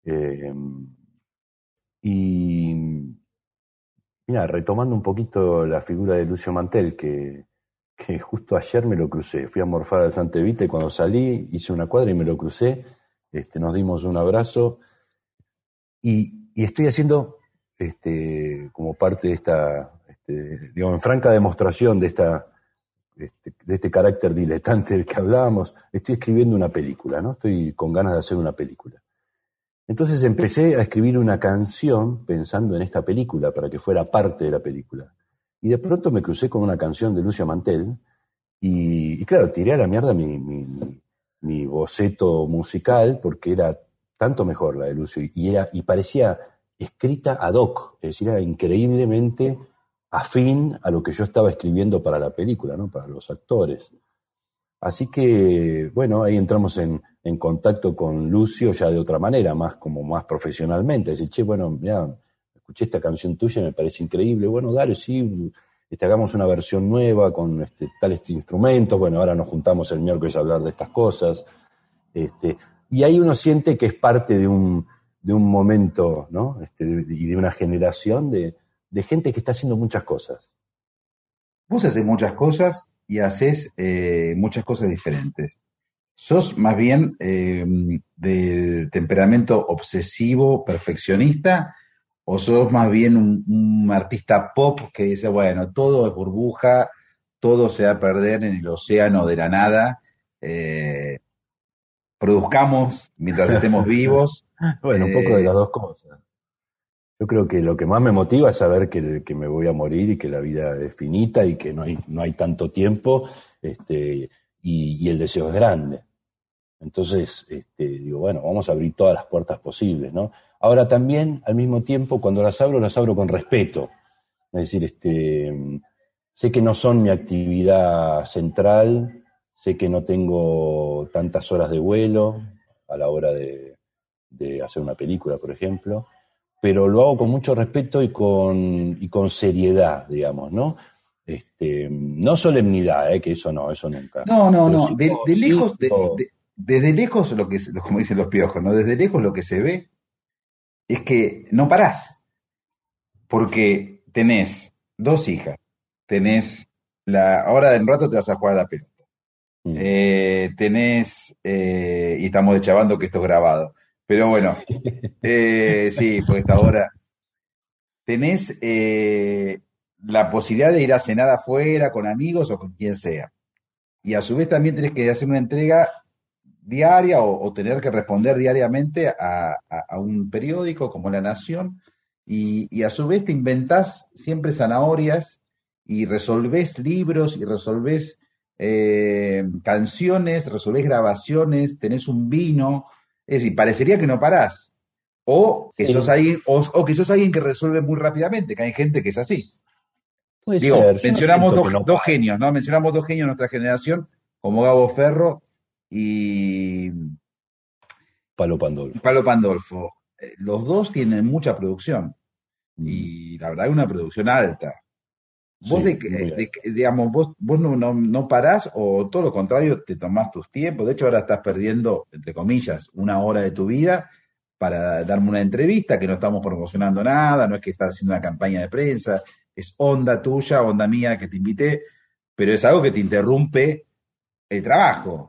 S3: Eh, y mira, retomando un poquito la figura de Lucio Mantel, que, justo ayer me lo crucé. Fui a morfar al Santa Evita y cuando salí hice una cuadra y me lo crucé. Este, nos dimos un abrazo y, y estoy haciendo este, como parte de esta, este, digamos, en franca demostración de, esta, este, de este carácter diletante del que hablábamos, estoy escribiendo una película, ¿no? Estoy con ganas de hacer una película. Entonces empecé a escribir una canción pensando en esta película, para que fuera parte de la película. Y de pronto me crucé con una canción de Lucio Mantel y, claro, tiré a la mierda mi, mi, mi- mi boceto musical porque era tanto mejor la de Lucio y, era, y parecía escrita ad hoc, es decir, era increíblemente afín a lo que yo estaba escribiendo para la película, ¿no? para los actores. Así que, bueno, ahí entramos en, en contacto con Lucio ya de otra manera, más como más profesionalmente. Decir, che, bueno, mira, escuché esta canción tuya y me parece increíble. Bueno, dale, sí, este, hagamos una versión nueva con este, tales instrumentos. Bueno, ahora nos juntamos el miércoles a hablar de estas cosas. Este, y ahí uno siente que es parte de un, de un momento, ¿no? Este, y de una generación de, de gente que está haciendo muchas cosas.
S2: Vos haces muchas cosas y haces eh, muchas cosas diferentes. ¿Sos más bien eh, de temperamento obsesivo, perfeccionista, o sos más bien un, un artista pop que dice, bueno, todo es burbuja, todo se va a perder en el océano de la nada, eh, produzcamos mientras estemos [LAUGHS] vivos?
S3: Bueno, un
S2: Eh,
S3: poco de las dos cosas. Yo creo que lo que más me motiva es saber que, que me voy a morir y que la vida es finita y que no hay, no hay tanto tiempo este, y, y el deseo es grande. Entonces, este, digo, bueno, vamos a abrir todas las puertas posibles, ¿no? Ahora también, al mismo tiempo, cuando las abro, las abro con respeto. Es decir, este, sé que no son mi actividad central, sé que no tengo tantas horas de vuelo a la hora de, de hacer una película, por ejemplo, pero lo hago con mucho respeto y con, y con seriedad, digamos, ¿no? Este, no solemnidad, ¿eh? que eso no, eso nunca.
S2: No, no,
S3: Pero
S2: no.
S3: sí
S2: De, lejos, de- desde lejos lo que como dicen los piojos, ¿no? Desde lejos lo que se ve es que no parás. Porque tenés dos hijas, tenés la, ahora en un rato te vas a jugar a la pelota.
S3: Mm.
S2: Eh, tenés, eh, y estamos deschavando que esto es grabado. Pero bueno, [LAUGHS] eh, sí, porque esta hora. Tenés la posibilidad de ir a cenar afuera con amigos o con quien sea. Y a su vez también tenés que hacer una entrega diaria o, o tener que responder diariamente a, a- a un periódico como La Nación. Y, y a su vez te inventás siempre zanahorias y resolvés libros y resolvés eh, canciones, resolvés grabaciones, tenés un vino. Es decir, parecería que no parás. O que,
S3: Sí.
S2: sos alguien, o, o que sos alguien que resuelve muy rápidamente, que hay gente que es así.
S3: Puede
S2: Digo,
S3: ser, yo no
S2: mencionamos dos,
S3: no
S2: dos genios, ¿no? Mencionamos dos genios de nuestra generación, como Gabo Ferro y
S3: Palo Pandolfo.
S2: Pablo Pandolfo. Eh, Los dos tienen mucha producción
S3: Mm.
S2: y la verdad una producción alta. Vos
S3: Sí,
S2: de, digamos, vos, vos no, no, no parás o todo lo contrario, te tomás tus tiempos. De hecho, ahora estás perdiendo, entre comillas, una hora de tu vida para darme una entrevista, que no estamos promocionando nada, no es que estás haciendo una campaña de prensa, es onda tuya, onda mía que te invité, pero es algo que te interrumpe el trabajo.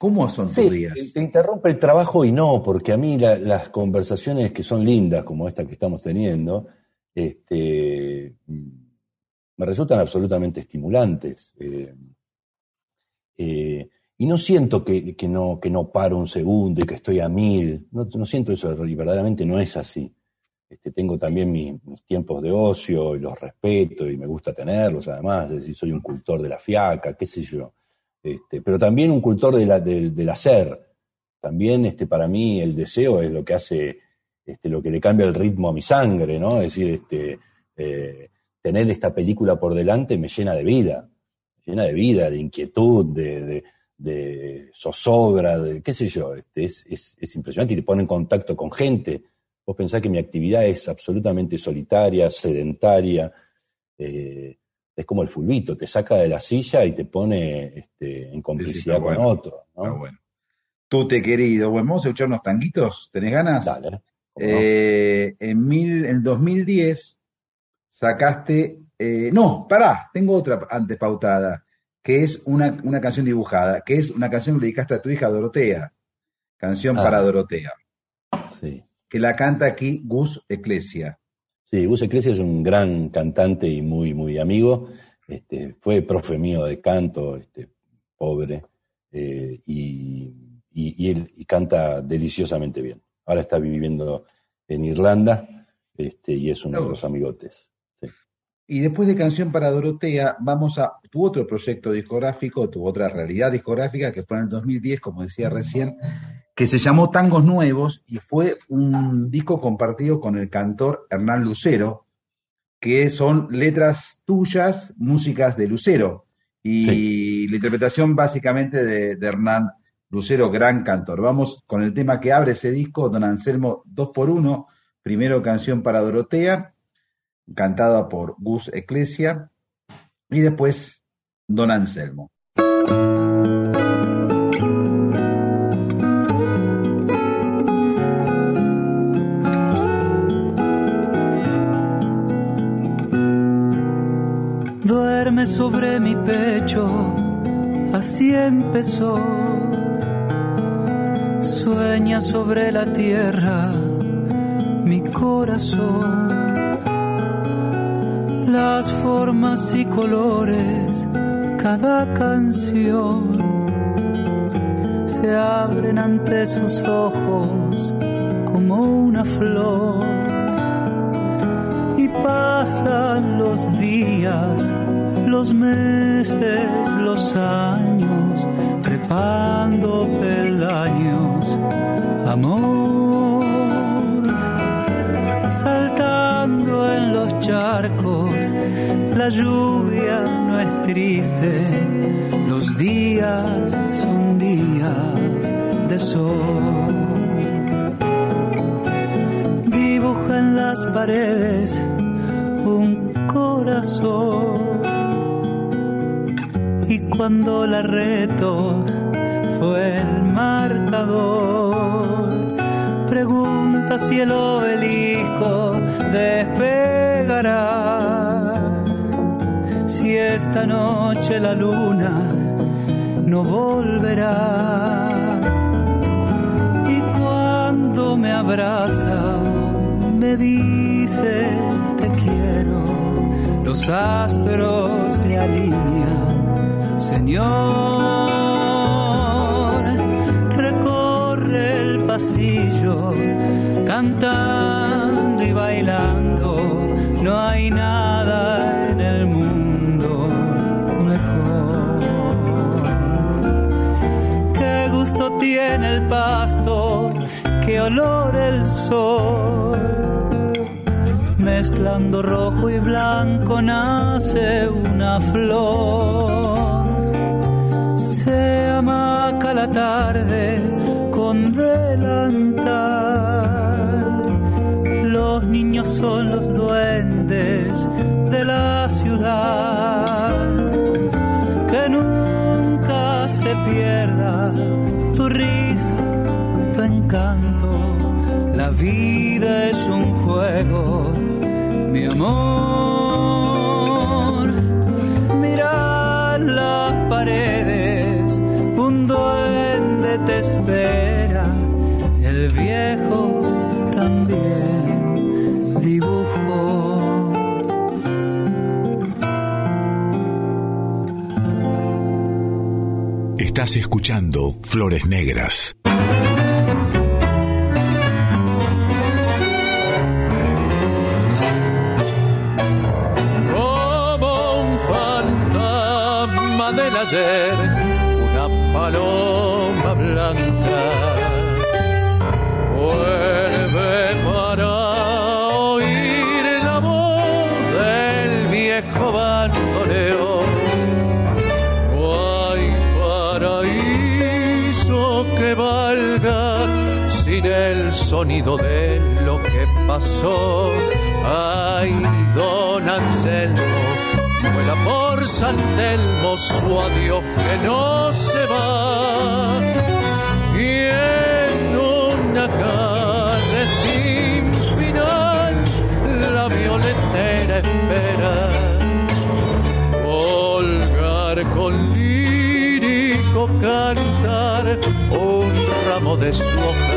S2: ¿Cómo son
S3: Sí,
S2: tus días?
S3: te interrumpe el trabajo y no, porque a mí la- las conversaciones que son lindas, como esta que estamos teniendo, este, me resultan absolutamente estimulantes. Eh, Eh, y no siento que, que no, que no paro un segundo y que estoy a mil. No, no siento eso, y verdaderamente no es así. Este, tengo también mi- mis tiempos de ocio y los respeto y me gusta tenerlos, además. Es decir, soy un cultor de la fiaca, qué sé yo. Este, pero también un cultor del- hacer. También este, para mí el deseo es lo que hace, este, lo que le cambia el ritmo a mi sangre, ¿no? Es decir, eh, tener esta película por delante me llena de vida, llena de vida, de inquietud, de, de- de zozobra, de qué sé yo, es impresionante y te pone en contacto con gente. Vos pensás que mi actividad es absolutamente solitaria, sedentaria, eh, es como el fulbito, te saca de la silla y te pone este, en complicidad con
S2: bueno.
S3: otro. ¿no?
S2: Está bueno. Tute querido, bueno, vamos a escuchar unos tanguitos, ¿tenés ganas?
S3: Dale. ¿cómo no?
S2: Eh, en, mil, en 2010 sacaste. eh, no, pará, tengo otra antes pautada, que es una, una canción dibujada, que es una canción que le dedicaste a tu hija Dorotea. Canción
S3: Ah.
S2: para Dorotea.
S3: Sí.
S2: Que la canta aquí Gus Eclesia.
S3: Sí, Gus Ecclesia es un gran cantante y muy, muy amigo. Este, fue profe mío de canto, este, pobre, eh, y, y- y él y canta deliciosamente bien. Ahora está viviendo en Irlanda este, y es uno de los amigotes. Sí.
S2: Y después de Canción para Dorotea, vamos a tu otro proyecto discográfico, tu otra realidad discográfica, que fue en el 2010, como decía recién, que se llamó Tangos Nuevos y fue un disco compartido con el cantor Hernán Lucero, que son letras tuyas, músicas de Lucero. Y
S3: Sí.
S2: la interpretación básicamente de, de Hernán Lucero, gran cantor. Vamos con el tema que abre ese disco, Don Anselmo 2x1, primero canción para Dorotea, cantada por Gus Eclesia, y después Don Anselmo.
S9: Sobre mi pecho, así empezó. Sueña sobre la tierra mi corazón. Las formas y colores, cada canción se abren ante sus ojos como una flor y pasan los días, los meses, los años, trepando peldaños, amor, saltando en los charcos, la lluvia no es triste, los días son días de sol. Dibuja en las paredes un corazón. Cuando la reto fue el marcador. Pregunta si el obelisco despegará. Si esta noche la luna no volverá y cuando me abraza me dice te quiero los astros se alinean Señor recorre el pasillo cantando y bailando no hay nada en el mundo mejor qué gusto tiene el pasto, qué olor el sol. Mezclando rojo y blanco nace una flor. La tarde con delantal. Los niños son los duendes de la ciudad que nunca se pierda tu risa, tu encanto. La vida es un juego, mi amor. Mira las paredes, duende te espera, el viejo también dibujó.
S1: Estás escuchando Flores Negras.
S10: Como un fantasma del ayer, sonido de lo que pasó. Ay, don Anselmo, vuela por San Telmo su adiós que no se va. Y en una calle sin final, la violetera espera colgar con lírico cantar un ramo de su hoja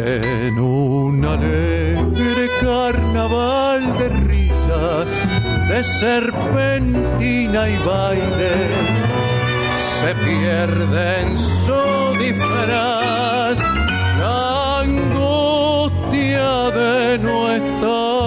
S10: en un alegre carnaval de risa, de serpentina y baile, se pierde en su disfraz la angustia de no estar.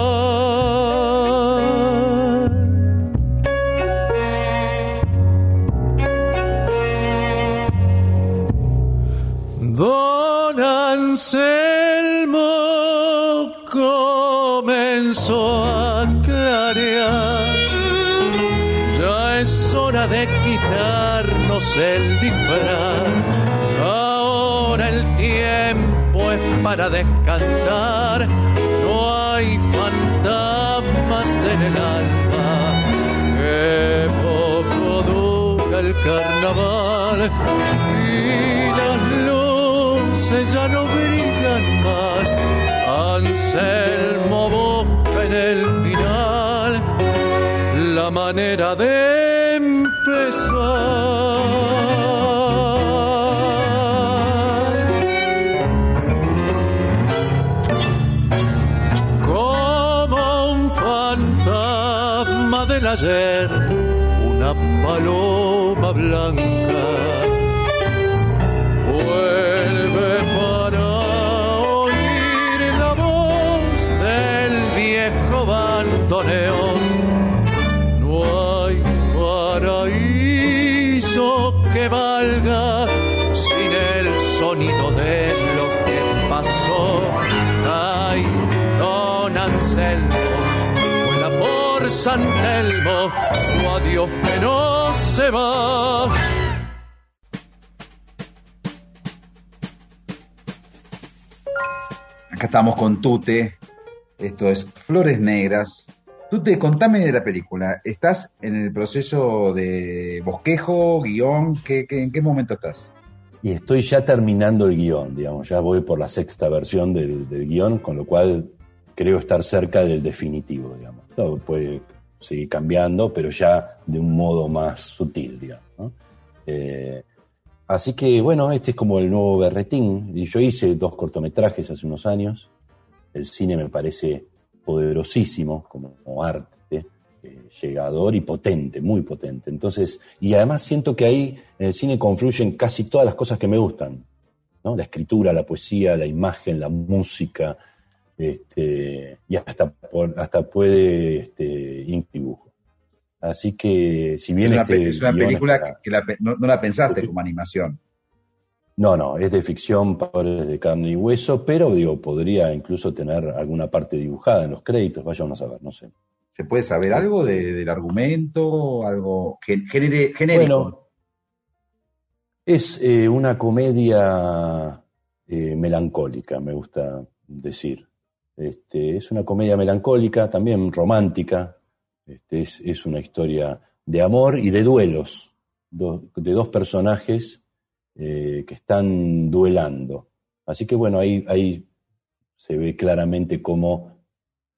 S10: El disfraz. Ahora el tiempo es para descansar. No hay fantasmas en el alma. Que poco dura el carnaval. Y las luces ya no brillan más. Anselmo busca en el final la manera ayer, una paloma blanca por San Telmo, su adiós que no se va.
S2: Acá estamos con Tute. Esto es Flores Negras. Tute, contame de la película. ¿Estás en el proceso de bosquejo, guion? ¿Qué, qué- en qué momento estás?
S3: Y estoy ya terminando el guion, digamos, ya voy por la sexta versión del, del guion, con lo cual creo estar cerca del definitivo, digamos. Todo puede seguir cambiando, pero ya de un modo más sutil, digamos. ¿no? Eh, así que, bueno, este es como el nuevo berretín. Yo hice dos cortometrajes hace unos años. El cine me parece poderosísimo como, como arte, eh, llegador y potente, muy potente. Entonces, y además siento que ahí en el cine confluyen casi todas las cosas que me gustan. ¿no? La escritura, la poesía, la imagen, la música, este, y hasta, por- hasta puede este, dibujo. Así que, si bien
S2: es una,
S3: este
S2: es una película que, la no, no la pensaste como animación.
S3: No, no, es de ficción, padres de carne y hueso, pero digo, podría incluso tener alguna parte dibujada en los créditos, vaya uno a saber, no sé.
S2: ¿Se puede saber algo de- del argumento? ¿Algo gen- genere- genérico?
S3: Bueno, es eh, una comedia eh, melancólica, me gusta decir. Este, es una comedia melancólica, también romántica. Este, es, es una historia de amor y de duelos, de dos personajes eh, que están duelando. Así que bueno, ahí, ahí se ve claramente cómo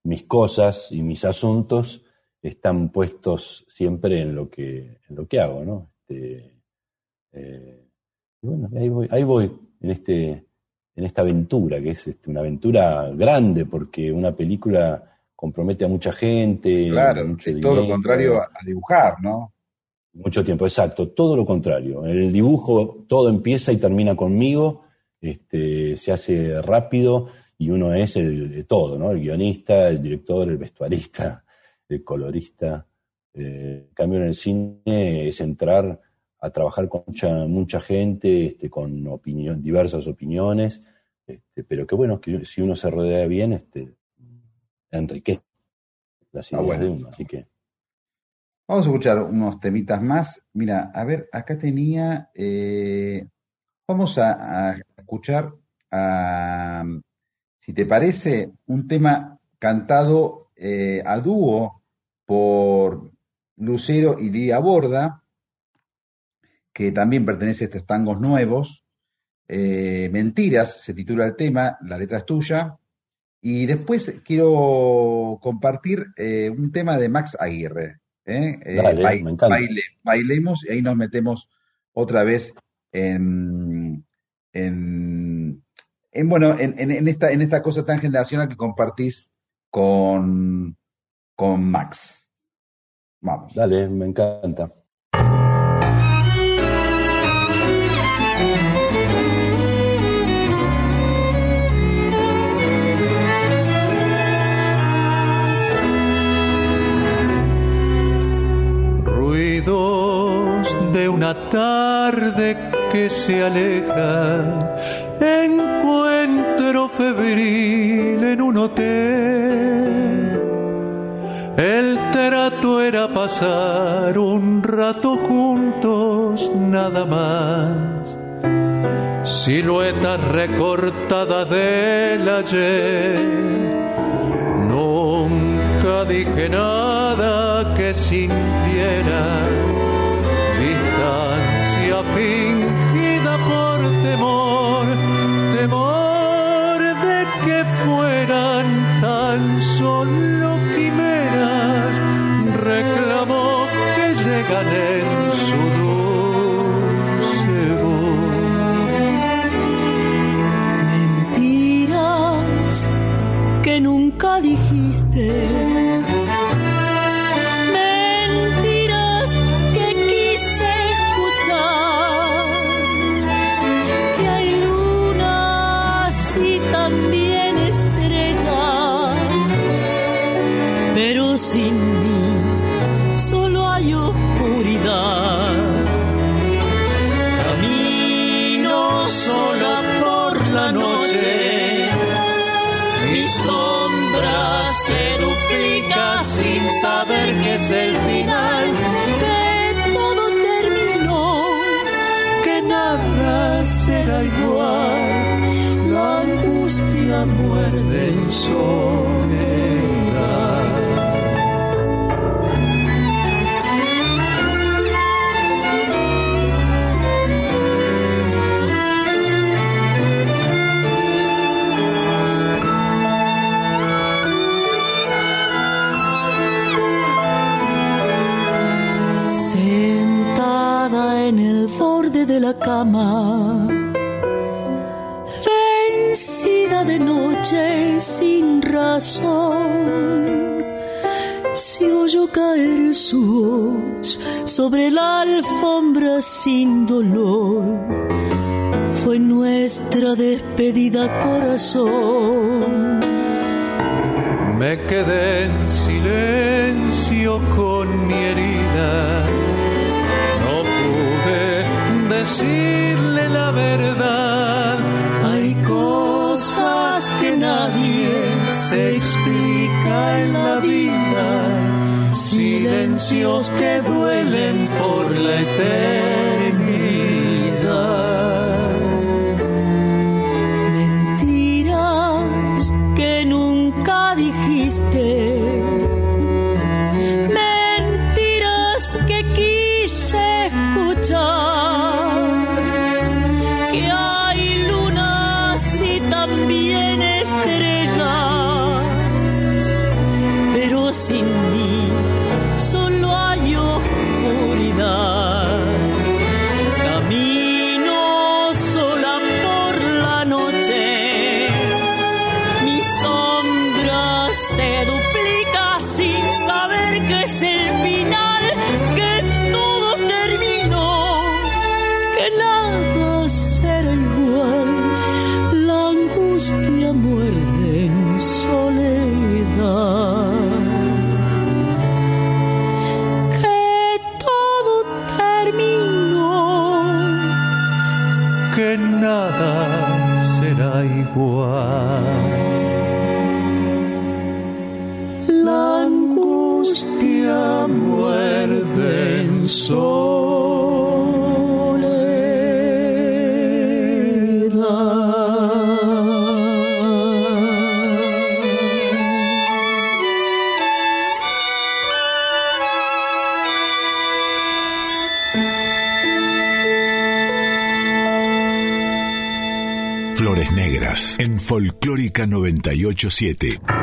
S3: mis cosas y mis asuntos están puestos siempre en lo que, en lo que hago, ¿no? Este, eh, y bueno, ahí voy, ahí voy en, este, en esta aventura, que es este, una aventura grande, porque una película compromete a mucha gente.
S2: Claro,
S3: mucho
S2: es todo lo contrario a, dibujar, ¿no?
S3: Mucho tiempo, exacto. Todo lo contrario. El dibujo todo empieza y termina conmigo, este, se hace rápido y uno es el de todo, ¿no? El guionista, el director, el vestuarista, el colorista. Eh, cambio, en el cine es entrar a trabajar con mucha, mucha gente, este, con opinión, diversas opiniones, este, pero que bueno, que si uno se rodea bien, este, enriquece las
S2: Ah,
S3: ideas
S2: bueno.
S3: de uno. Así que
S2: Vamos a escuchar unos temitas más. Mira, a ver, acá tenía. eh, vamos a, a escuchar, a, si te parece, un tema cantado eh, a dúo por Lucero y Lidia Borda, que también pertenece a estos tangos nuevos. Eh, Mentiras se titula el tema, la letra es tuya. Y después quiero compartir eh, un tema de Max Aguirre. ¿eh?
S3: Dale, me encanta.
S2: baile- bailemos y ahí nos metemos otra vez en, en, en, bueno, en, en- en esta, en esta cosa tan generacional que compartís con, con Max. Vamos.
S3: dale, me encanta.
S10: De una tarde que se aleja, encuentro febril en un hotel. El trato era pasar un rato juntos nada más. Siluetas recortadas del ayer. Nunca dije nada que sintiera distancia fingida por temor, temor de que fueran tan solo quimeras, reclamó que llegan
S11: que nunca dijiste. Mentiras que quise escuchar. Que hay lunas y también estrellas. Pero sin saber que es el final. Que todo terminó, que nada será igual. La angustia muerde en soledad. De la cama, vencida de noche sin razón, se oyó caer su voz sobre la alfombra sin dolor. Fue nuestra despedida corazón.
S10: Me quedé en silencio con mi herida. Decirle la verdad.
S11: Hay cosas que nadie se explica en la vida, silencios que duelen por la eternidad. Mentiras que nunca dijiste.
S12: 987.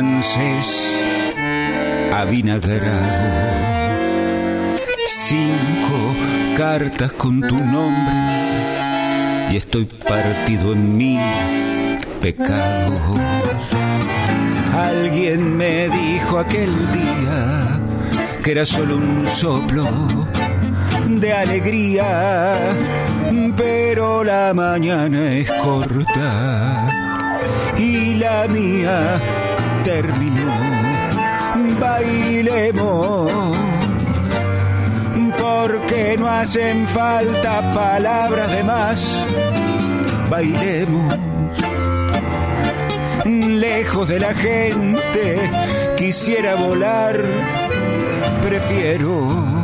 S13: Francés avinagrado. Cinco cartas con tu nombre y estoy partido en mil pecados. Alguien me dijo aquel día que era solo un soplo de alegría, pero la mañana es corta y la mía terminó. Bailemos, porque no hacen falta palabras de más. Bailemos, lejos de la gente, quisiera volar, prefiero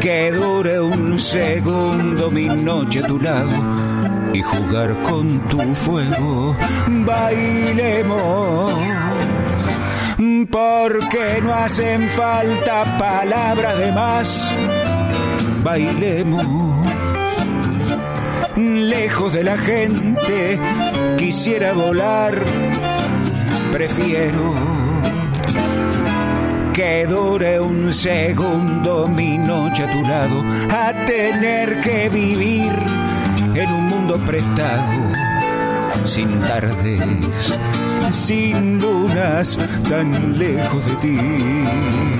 S13: que dure un segundo mi noche a tu lado y jugar con tu fuego. Bailemos, porque no hacen falta palabras de más. Bailemos, lejos de la gente, quisiera volar, prefiero que dure un segundo mi noche a tu lado, a tener que vivir mundo prestado, sin tardes, sin lunas, tan lejos de ti.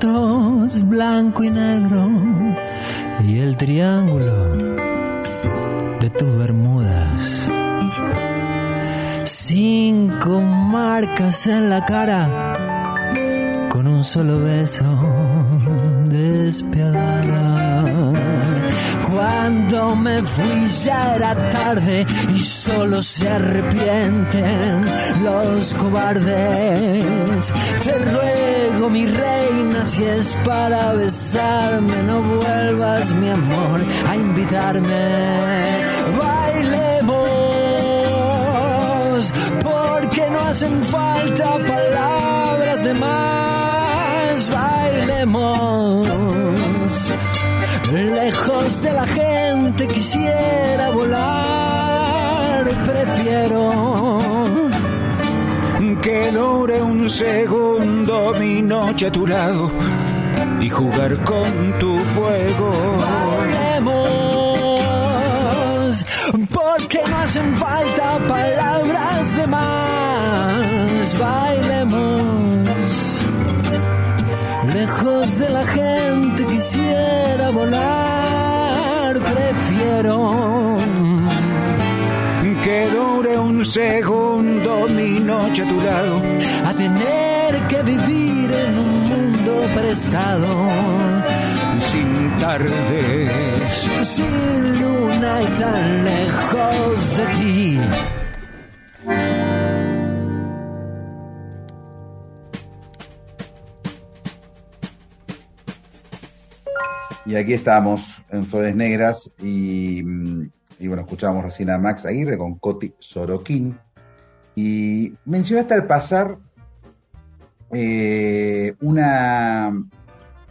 S5: Blanco y negro, y el triángulo de tus bermudas. Cinco marcas en la cara, con un solo beso despiadada. Cuando me fui ya era tarde y solo se arrepienten los cobardes. Te ruego, mi reina, si es para besarme, no vuelvas, mi amor, a invitarme. Bailemos, porque no hacen falta palabras de más. Bailemos Lejos de la gente quisiera volar, prefiero
S13: que dure un segundo mi noche a tu lado y jugar con tu fuego.
S5: Bailemos, porque no hacen falta palabras de más. Bailemos Lejos de la gente quisiera volar, prefiero
S13: que dure un segundo mi noche a tu lado,
S5: a tener que vivir en un mundo prestado,
S13: sin tardes,
S5: sin luna y tan lejos de ti.
S2: Y aquí estamos en Flores Negras y, y bueno, escuchábamos recién a Max Aguirre con Coti Sorokin. Y mencionaste al pasar eh, una,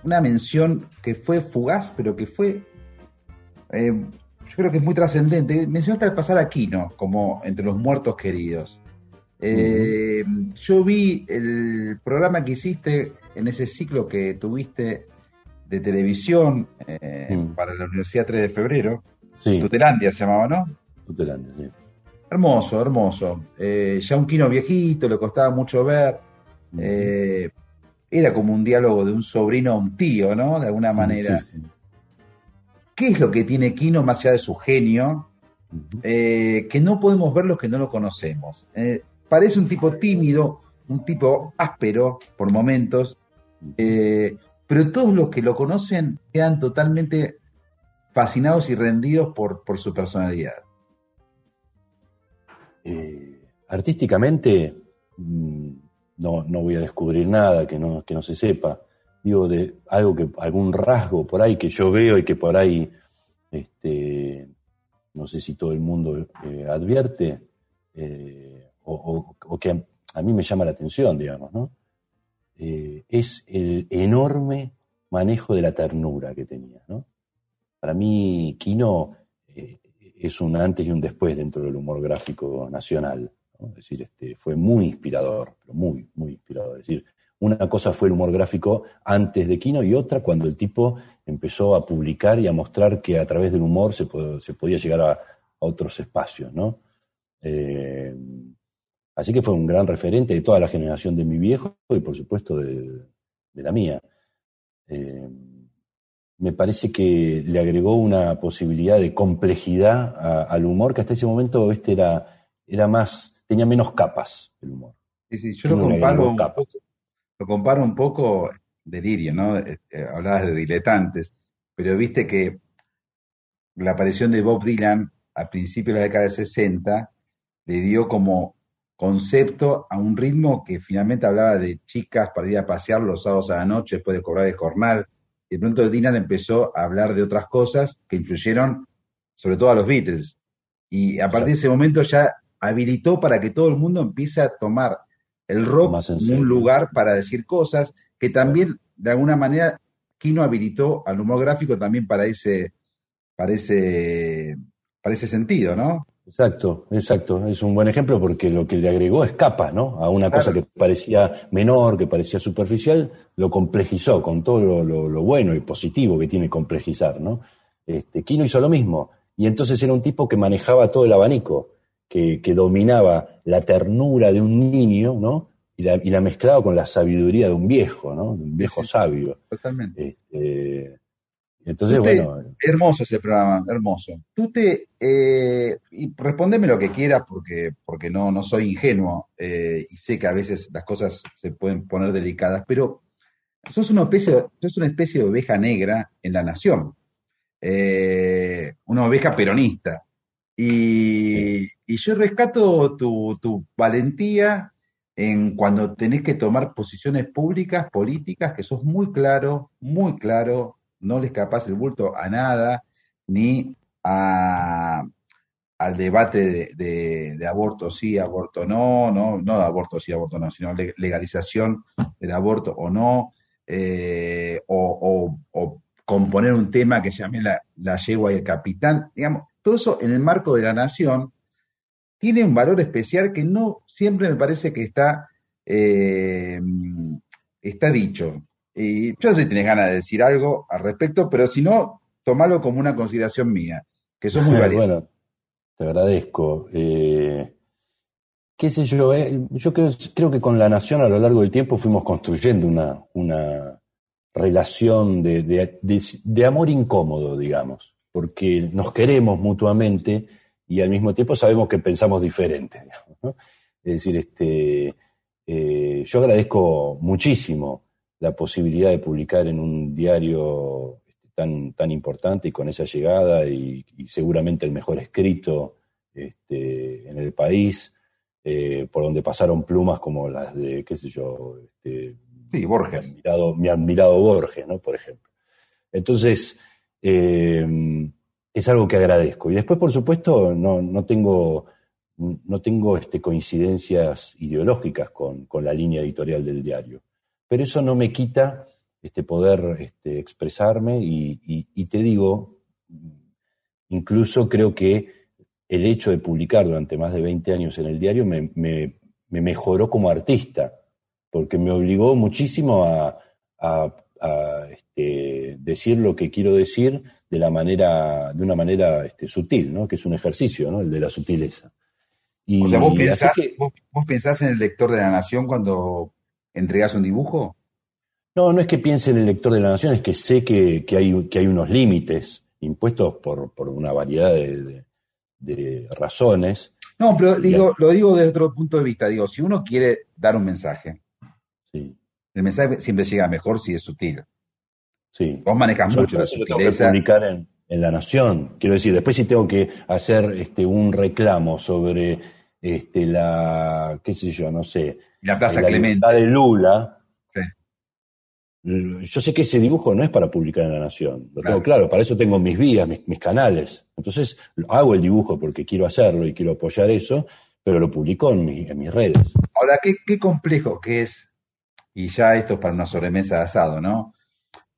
S2: una mención que fue fugaz, pero que fue, eh, yo creo que es muy trascendente. Mencionaste al pasar a Kino como entre los muertos queridos. Eh, Yo vi el programa que hiciste en ese ciclo que tuviste de televisión eh,
S3: Mm.
S2: para la Universidad 3 de Febrero.
S3: Sí,
S2: Tutelandia se llamaba, ¿no?
S3: Tutelandia, sí.
S2: Hermoso, hermoso. Eh, ya un Kino viejito, le costaba mucho ver. Eh, era como un diálogo de un sobrino a un tío, ¿no? De alguna manera.
S3: Sí, sí.
S2: ¿Qué es lo que tiene Kino más allá de su genio? Eh, que no podemos ver los que no lo conocemos. Eh, parece un tipo tímido, un tipo áspero por momentos, eh, pero todos los que lo conocen quedan totalmente fascinados y rendidos por, su personalidad.
S3: Eh, artísticamente, mm, no, no voy a descubrir nada que no, que no se sepa. Digo, de algo que, algún rasgo por ahí que yo veo y que por ahí, este, no sé si todo el mundo eh, advierte, eh, o, que a mí me llama la atención, digamos, ¿no? Eh, es el enorme manejo de la ternura que tenía, ¿no? Para mí, Kino eh, es un antes y un después dentro del humor gráfico nacional. Es decir, este, fue muy inspirador, pero muy, muy inspirador. Es decir, una cosa fue el humor gráfico antes de Kino y otra cuando el tipo empezó a publicar y a mostrar que a través del humor se, po- se podía llegar a, a otros espacios, ¿no? Eh, así que fue un gran referente de toda la generación de mi viejo y por supuesto de, de la mía. Eh, me parece que le agregó una posibilidad de complejidad a- al humor que hasta ese momento este era, era más, tenía menos capas el humor.
S2: Yo lo comparo, un poco, lo comparo un poco, delirio, ¿no? Eh, eh, hablabas de diletantes, pero viste que la aparición de Bob Dylan a principios de la década del 60 le dio como concepto a un ritmo que finalmente hablaba de chicas para ir a pasear los sábados a la noche después de cobrar el jornal. Y de pronto Dylan empezó a hablar de otras cosas que influyeron sobre todo a los Beatles. Y a partir de ese momento ya habilitó para que todo el mundo empiece a tomar el rock como un lugar para decir cosas que también, de alguna manera, Kino habilitó al humor gráfico también para ese, para ese, para ese sentido, ¿no?
S3: Exacto, exacto. Es un buen ejemplo porque lo que le agregó es capas, ¿no? A una cosa que parecía menor, que parecía superficial, lo complejizó con todo lo, lo- lo bueno y positivo que tiene complejizar, ¿no? Este, Kino hizo lo mismo. Y entonces era un tipo que manejaba todo el abanico, que, que dominaba la ternura de un niño, ¿no? Y la, y la mezclaba con la sabiduría de un viejo, ¿no? De un viejo sabio.
S2: Totalmente.
S3: Este, entonces, bueno,
S2: hermoso ese programa, hermoso. Tú te, eh, y respondeme lo que quieras porque, porque no, no soy ingenuo eh, y sé que a veces las cosas se pueden poner delicadas, pero sos una especie, sos una especie de oveja negra en la nación, Eh, una oveja peronista. Y, y yo rescato tu, tu valentía en cuando tenés que tomar posiciones públicas, políticas, que sos muy claro, muy claro, no le escapás el bulto a nada, ni a, al debate de, aborto sí, aborto no, no, no de aborto sí, aborto no, sino le- legalización del aborto o no, eh, o componer un tema que llame la, la yegua y el capitán, digamos, todo eso en el marco de la nación tiene un valor especial que no siempre me parece que está, eh, está dicho. Y yo no sé si tenés ganas de decir algo al respecto, pero si no, tomalo como una consideración mía, que sos muy [LAUGHS] valiente.
S3: Bueno, te agradezco. Eh, qué sé yo, eh, yo creo, creo que con la nación a lo largo del tiempo fuimos construyendo una, una relación de, de- de- de amor incómodo, digamos, porque nos queremos mutuamente y al mismo tiempo sabemos que pensamos diferente. [LAUGHS] Es decir, este, eh, yo agradezco muchísimo la posibilidad de publicar en un diario tan, tan importante y con esa llegada y, y seguramente el mejor escrito este, en el país, eh, por donde pasaron plumas como las de, qué sé yo, este,
S2: Sí, Borges.
S3: mi admirado, mi admirado Borges, ¿no? Por ejemplo. Entonces, eh, es algo que agradezco. Y después, por supuesto, no, no tengo, no tengo este, coincidencias ideológicas con, con, la línea editorial del diario. Pero eso no me quita este, poder este, expresarme y, y, y te digo, incluso creo que el hecho de publicar durante más de 20 años en el diario me, me, me mejoró como artista, porque me obligó muchísimo a, a, a este, decir lo que quiero decir de, la manera, de una manera este, sutil, ¿no? que es un ejercicio, ¿no? el de la sutileza.
S2: Y, o sea, ¿vos pensás, que, vos, ¿vos pensás en el lector de la nación cuando entregas un dibujo?
S3: No, no es que piense en el lector de la nación, es que sé que, que hay, que hay unos límites impuestos por, por una variedad de, de, de, razones.
S2: No, pero digo, lo digo desde otro punto de vista. Digo, si uno quiere dar un mensaje,
S3: sí.
S2: el mensaje siempre llega mejor si es sutil.
S3: Sí.
S2: Vos manejas mucho la sutileza.
S3: tengo que publicar en, en, La Nación. Quiero decir, después si tengo que hacer este, un reclamo sobre este, la, qué sé yo, no sé.
S2: La Plaza
S3: la
S2: Clemente.
S3: de Lula.
S2: Sí.
S3: Yo sé que ese dibujo no es para publicar en La Nación. Lo claro. tengo claro, para eso tengo mis vías, mis, mis, canales. Entonces hago el dibujo porque quiero hacerlo y quiero apoyar eso, pero lo publico en, mi, en mis redes.
S2: Ahora, ¿qué, qué complejo que es, y ya esto es para una sobremesa de asado, ¿no?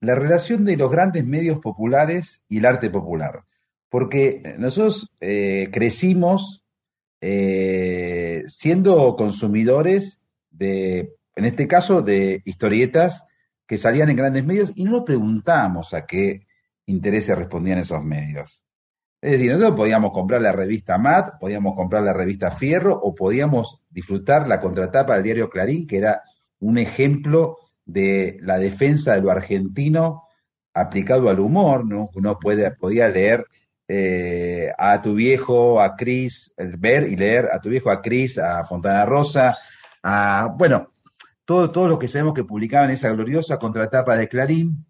S2: la relación de los grandes medios populares y el arte popular. Porque nosotros eh, crecimos eh, siendo consumidores de, en este caso, de historietas que salían en grandes medios y no nos preguntábamos a qué intereses respondían esos medios. Es decir, nosotros podíamos comprar la revista MAT, podíamos comprar la revista Fierro o podíamos disfrutar la contratapa del diario Clarín, que era un ejemplo de la defensa de lo argentino aplicado al humor, ¿no? Uno puede, podía leer eh, a tu viejo, a Cris, ver y leer a tu viejo, a Cris, a Fontana Rosa, a, bueno, todo, todo lo que sabemos que publicaban esa gloriosa contratapa de Clarín,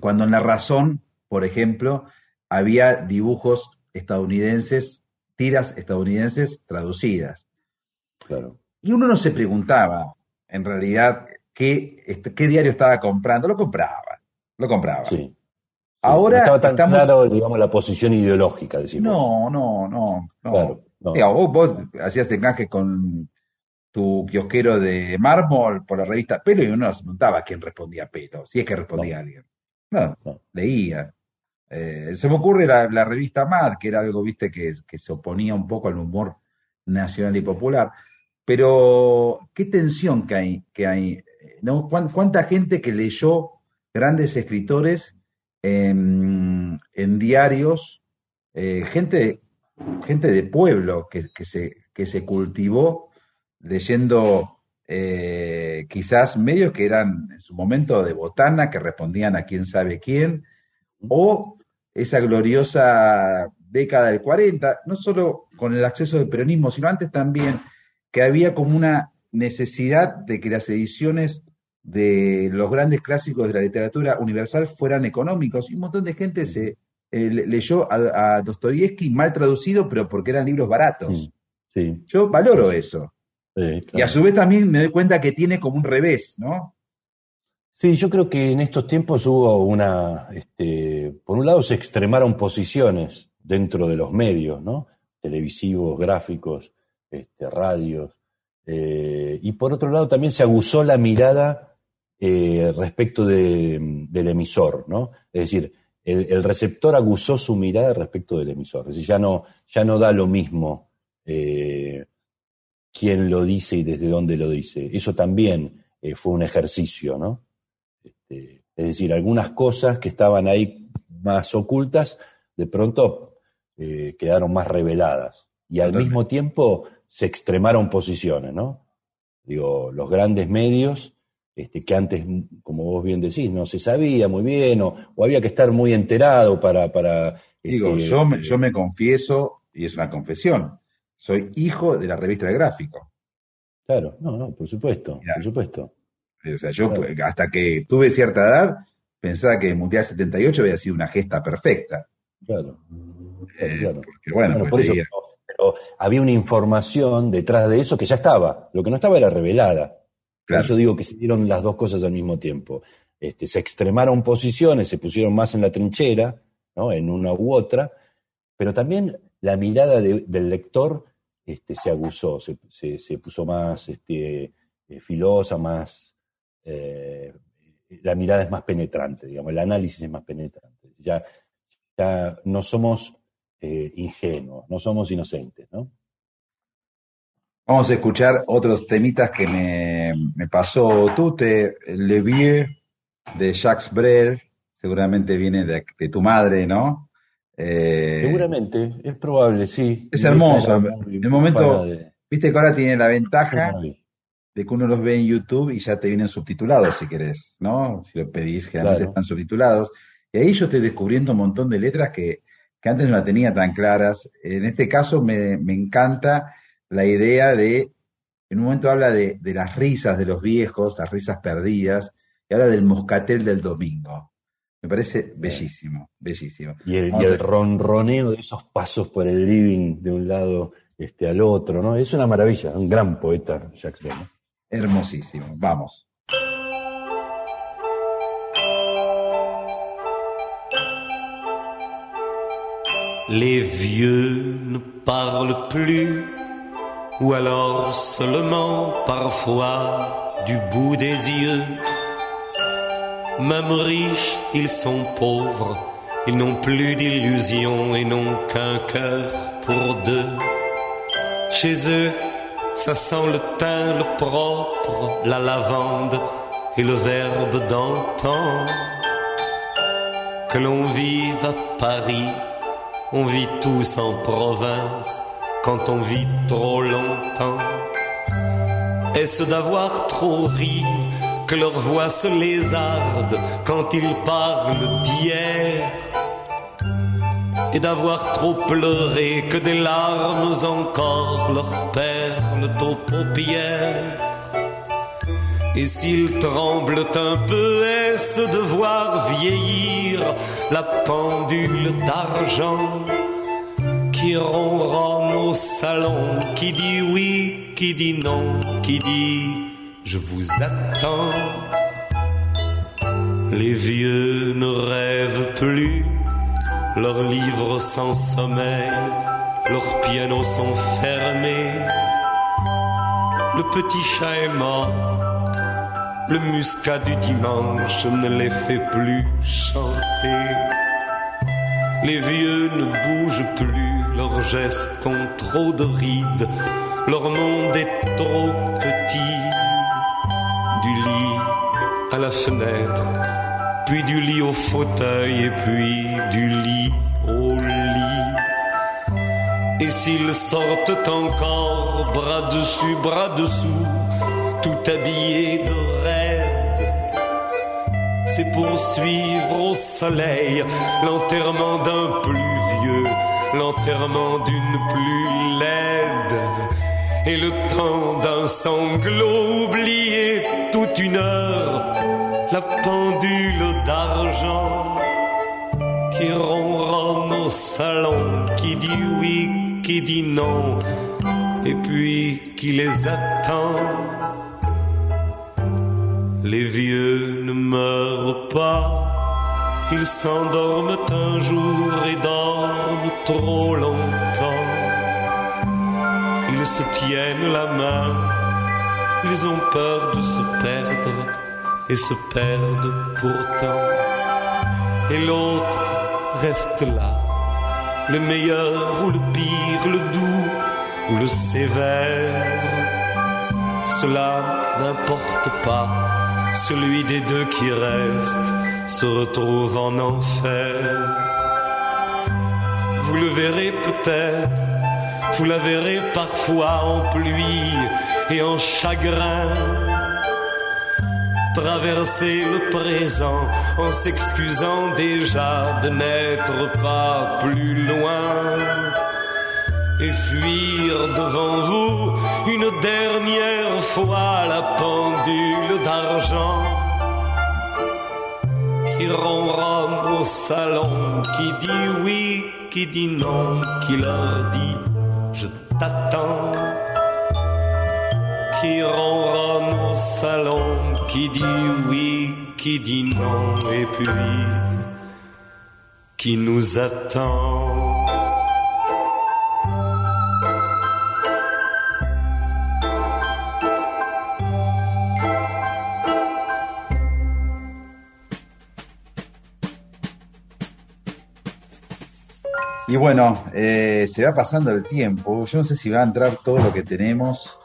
S2: cuando en La Razón, por ejemplo, había dibujos estadounidenses, tiras estadounidenses traducidas.
S3: Claro.
S2: Y uno no se preguntaba, en realidad, qué, este, qué diario estaba comprando, lo compraba, lo compraba.
S3: Sí.
S2: Ahora
S3: no estaba tan
S2: estamos...
S3: claro, digamos, la posición ideológica, decimos.
S2: No, no, no. no.
S3: Claro, no.
S2: Vos, vos, hacías encaje con tu kiosquero de mármol por la revista Pelo y uno no se preguntaba quién respondía Pelo, si es que respondía
S3: no.
S2: alguien. No, leía. Eh, se me ocurre la, la, revista Mad, que era algo, viste, que, que se oponía un poco al humor nacional y popular. Pero, ¿qué tensión que hay? Que hay ¿no? ¿Cuánta gente que leyó grandes escritores en, en diarios, eh, gente, gente de pueblo que, que, se, que se cultivó leyendo eh, quizás medios que eran en su momento de botana, que respondían a quién sabe quién, o esa gloriosa década del 40, no solo con el acceso del peronismo, sino antes también que había como una necesidad de que las ediciones de los grandes clásicos de la literatura universal fueran económicos y un montón de gente se eh, leyó a, a Dostoyevsky mal traducido, pero porque eran libros baratos.
S3: Sí.
S2: Yo valoro eso.
S3: Sí, claro.
S2: Y a su vez también me doy cuenta que tiene como un revés, ¿no?
S3: Sí, yo creo que en estos tiempos hubo una, este, por un lado se extremaron posiciones dentro de los medios, ¿no? Televisivos, gráficos, este, radios, eh, y por otro lado también se aguzó la mirada eh, respecto de, del emisor, ¿no? Es decir, el, el, receptor aguzó su mirada respecto del emisor, es decir, ya no, ya no da lo mismo eh, quién lo dice y desde dónde lo dice. Eso también eh, fue un ejercicio, ¿no? Este, es decir, algunas cosas que estaban ahí más ocultas, de pronto eh, quedaron más reveladas. Y al mismo tiempo se extremaron posiciones, ¿no? Digo, los grandes medios, este, que antes, como vos bien decís, no se sabía muy bien, o, o había que estar muy enterado para... para
S2: Digo, este, yo, me, yo me confieso, y es una confesión, soy hijo de la revista del gráfico.
S3: Claro, no, no, por supuesto, Mirá, por supuesto.
S2: O sea, yo claro. hasta que tuve cierta edad, pensaba que el Mundial 78 había sido una gesta perfecta.
S3: Claro.
S2: Eh, claro. Porque, bueno,
S3: bueno pues por eso, pero había una información detrás de eso que ya estaba. Lo que no estaba era revelada. Claro. Por eso digo que se dieron las dos cosas al mismo tiempo. este, se extremaron posiciones, se pusieron más en la trinchera, ¿no? en una u otra, pero también la mirada del lector este, se aguzó, se, puso más este, eh, filosa, más... Eh, la mirada es más penetrante, digamos, el análisis es más penetrante. Ya, ya no somos eh, ingenuos, no somos inocentes, ¿no?
S2: Vamos a escuchar otros temitas que me, pasó Tute, Le Vieux de Jacques Brel, seguramente viene de, tu madre, ¿no?
S3: Eh, seguramente, es probable, sí.
S2: Es hermoso. En el momento, viste que ahora tiene la ventaja de que uno los ve en YouTube y ya te vienen subtitulados si querés, ¿no? Si lo pedís, generalmente están subtitulados. Y ahí yo estoy descubriendo un montón de letras que, antes no la tenía tan claras. En este caso me, me encanta la idea de, en un momento habla de, las risas de los viejos, las risas perdidas, y habla del moscatel del domingo. Me parece bellísimo, bellísimo.
S3: Y el, ronroneo de esos pasos por el living de un lado este, al otro, ¿no? Es una maravilla, un gran poeta, Jacques Brel.
S2: Hermosísimo, vamos.
S4: Les vieux ne parlent plus ou alors seulement parfois du bout des yeux. Même riches, ils sont pauvres, ils n'ont plus d'illusions et n'ont qu'un cœur pour deux. Chez eux, ça sent le thym, le propre, la lavande et le verbe d'antan. Que l'on vive à Paris, on vit tous en province quand on vit trop longtemps Est-ce d'avoir trop ri que leur voix se lézarde quand ils parlent d'hier. Et d'avoir trop pleuré que des larmes encore leur perlent aux paupières. Et s'ils tremblent un peu, est-ce de voir vieillir la pendule d'argent qui ronronne au salon, qui dit oui, qui dit non, qui dit je vous attends. Les vieux ne rêvent plus, leurs livres sans sommeil, leurs pianos sont fermés. Le petit chat est mort, le muscat du dimanche ne les fait plus chanter. Les vieux ne bougent plus, leurs gestes ont trop de rides, leur monde est trop petit. Du lit à la fenêtre, puis du lit au fauteuil et puis du lit au lit. Et s'ils sortent encore, bras dessus, bras dessous, tout habillés de c'est pour suivre au soleil l'enterrement d'un plus vieux, l'enterrement d'une plus laide, et le temps d'un sanglot oublié toute une heure, la pendule d'argent qui ronronne au salon, qui dit oui, qui dit non, et puis qui les attend les vieux ne meurent pas, ils s'endorment un jour et dorment trop longtemps. Ils se tiennent la main, ils ont peur de se perdre et se perdent pourtant. Et l'autre reste là, le meilleur ou le pire, le doux ou le sévère. Cela n'importe pas celui des deux qui reste se retrouve en enfer. Vous le verrez peut-être, vous la verrez parfois en pluie et en chagrin. Traverser le présent en s'excusant déjà de n'être pas plus loin et fuir devant vous une dernière fois la pendule d'argent qui ronronne au salon, qui dit oui, qui dit non, qui leur dit je t'attends, qui nous attend.
S2: Y bueno, eh, se va pasando el tiempo. Yo no sé si va a entrar todo lo que tenemos.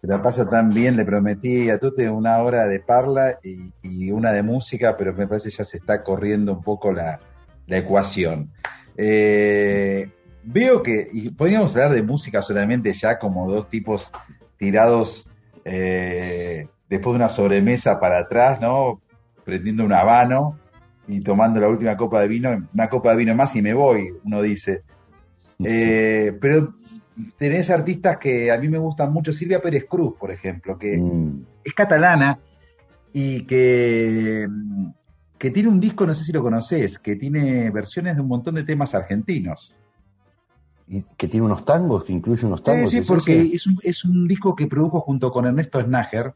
S2: Se la pasa tan bien, le prometí a Tute una hora de parla y, y una de música, pero me parece que ya se está corriendo un poco la, la ecuación. Eh, veo que, y podríamos hablar de música solamente ya como dos tipos tirados eh, después de una sobremesa para atrás, ¿no? Prendiendo un habano y tomando la última copa de vino, una copa de vino más y me voy, uno dice. [LAUGHS] Eh, pero tenés artistas que a mí me gustan mucho, Silvia Pérez Cruz, por ejemplo, que
S3: Mm.
S2: es catalana y que, que tiene un disco, no sé si lo conoces, que tiene versiones de un montón de temas argentinos.
S3: Y que tiene unos tangos, que incluye unos
S2: Sí,
S3: tangos.
S2: sí,
S3: ¿es
S2: porque es un, es un disco que produjo junto con Ernesto Snager,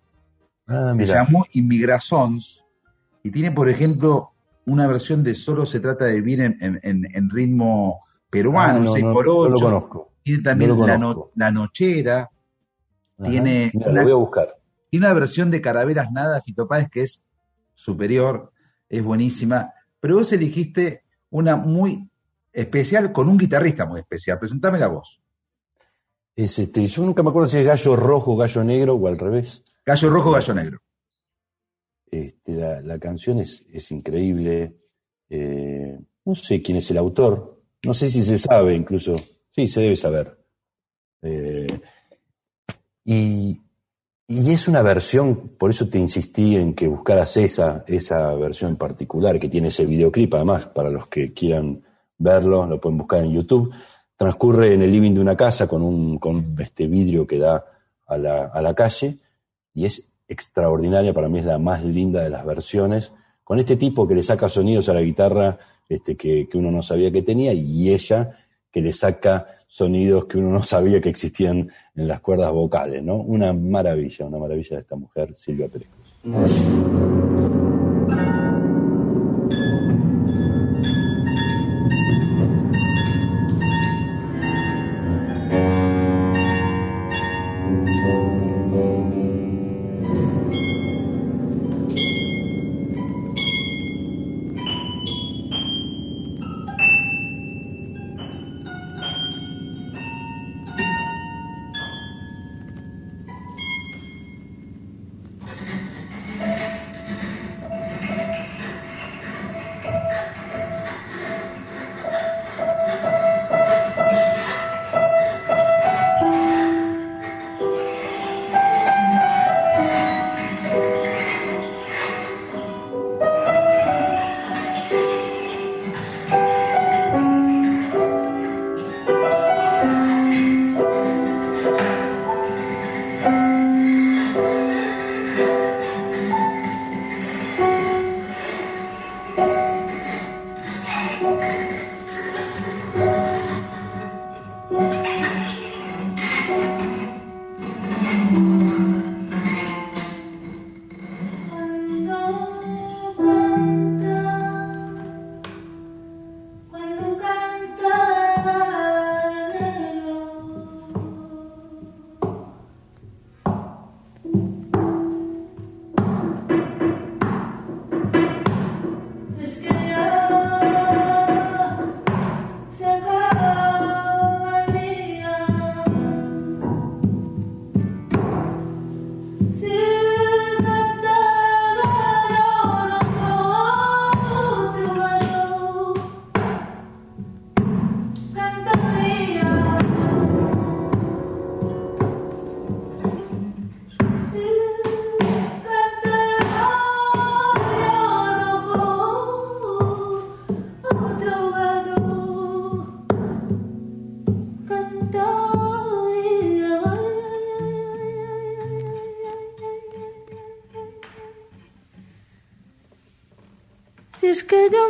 S3: Ah,
S2: se llamó Inmigrations, y tiene, por ejemplo, una versión de Solo se trata de vivir en, en- en- en ritmo peruano,
S3: Ah, no,
S2: 6
S3: no,
S2: por
S3: no
S2: 8
S3: lo conozco.
S2: Tiene también
S3: No
S2: la, no- la Nochera,
S3: Ajá.
S2: tiene
S3: Mira,
S2: una-
S3: lo voy a buscar.
S2: tiene una versión de Caraveras Nada, Fito Páez, que es superior, es buenísima, pero vos elegiste una muy especial con un guitarrista muy especial. Presentame la voz.
S3: Es este, yo nunca me acuerdo si es gallo rojo, gallo negro o al revés.
S2: Gallo Rojo, Gallo Negro.
S3: Este, la, la canción es, es increíble. Eh, no sé quién es el autor. No sé si se sabe incluso. Sí, se debe saber. Eh, y, y es una versión, por eso te insistí en que buscaras esa, esa versión particular, que tiene ese videoclip, además, para los que quieran verlo, lo pueden buscar en YouTube. Transcurre en el living de una casa con un con este vidrio que da a la, a la calle y es extraordinaria, para mí es la más linda de las versiones, con este tipo que le saca sonidos a la guitarra este, que, que uno no sabía que tenía y ella que le saca sonidos que uno no sabía que existían en las cuerdas vocales, ¿no? Una maravilla, una maravilla de esta mujer, Silvia Pérez
S14: que yo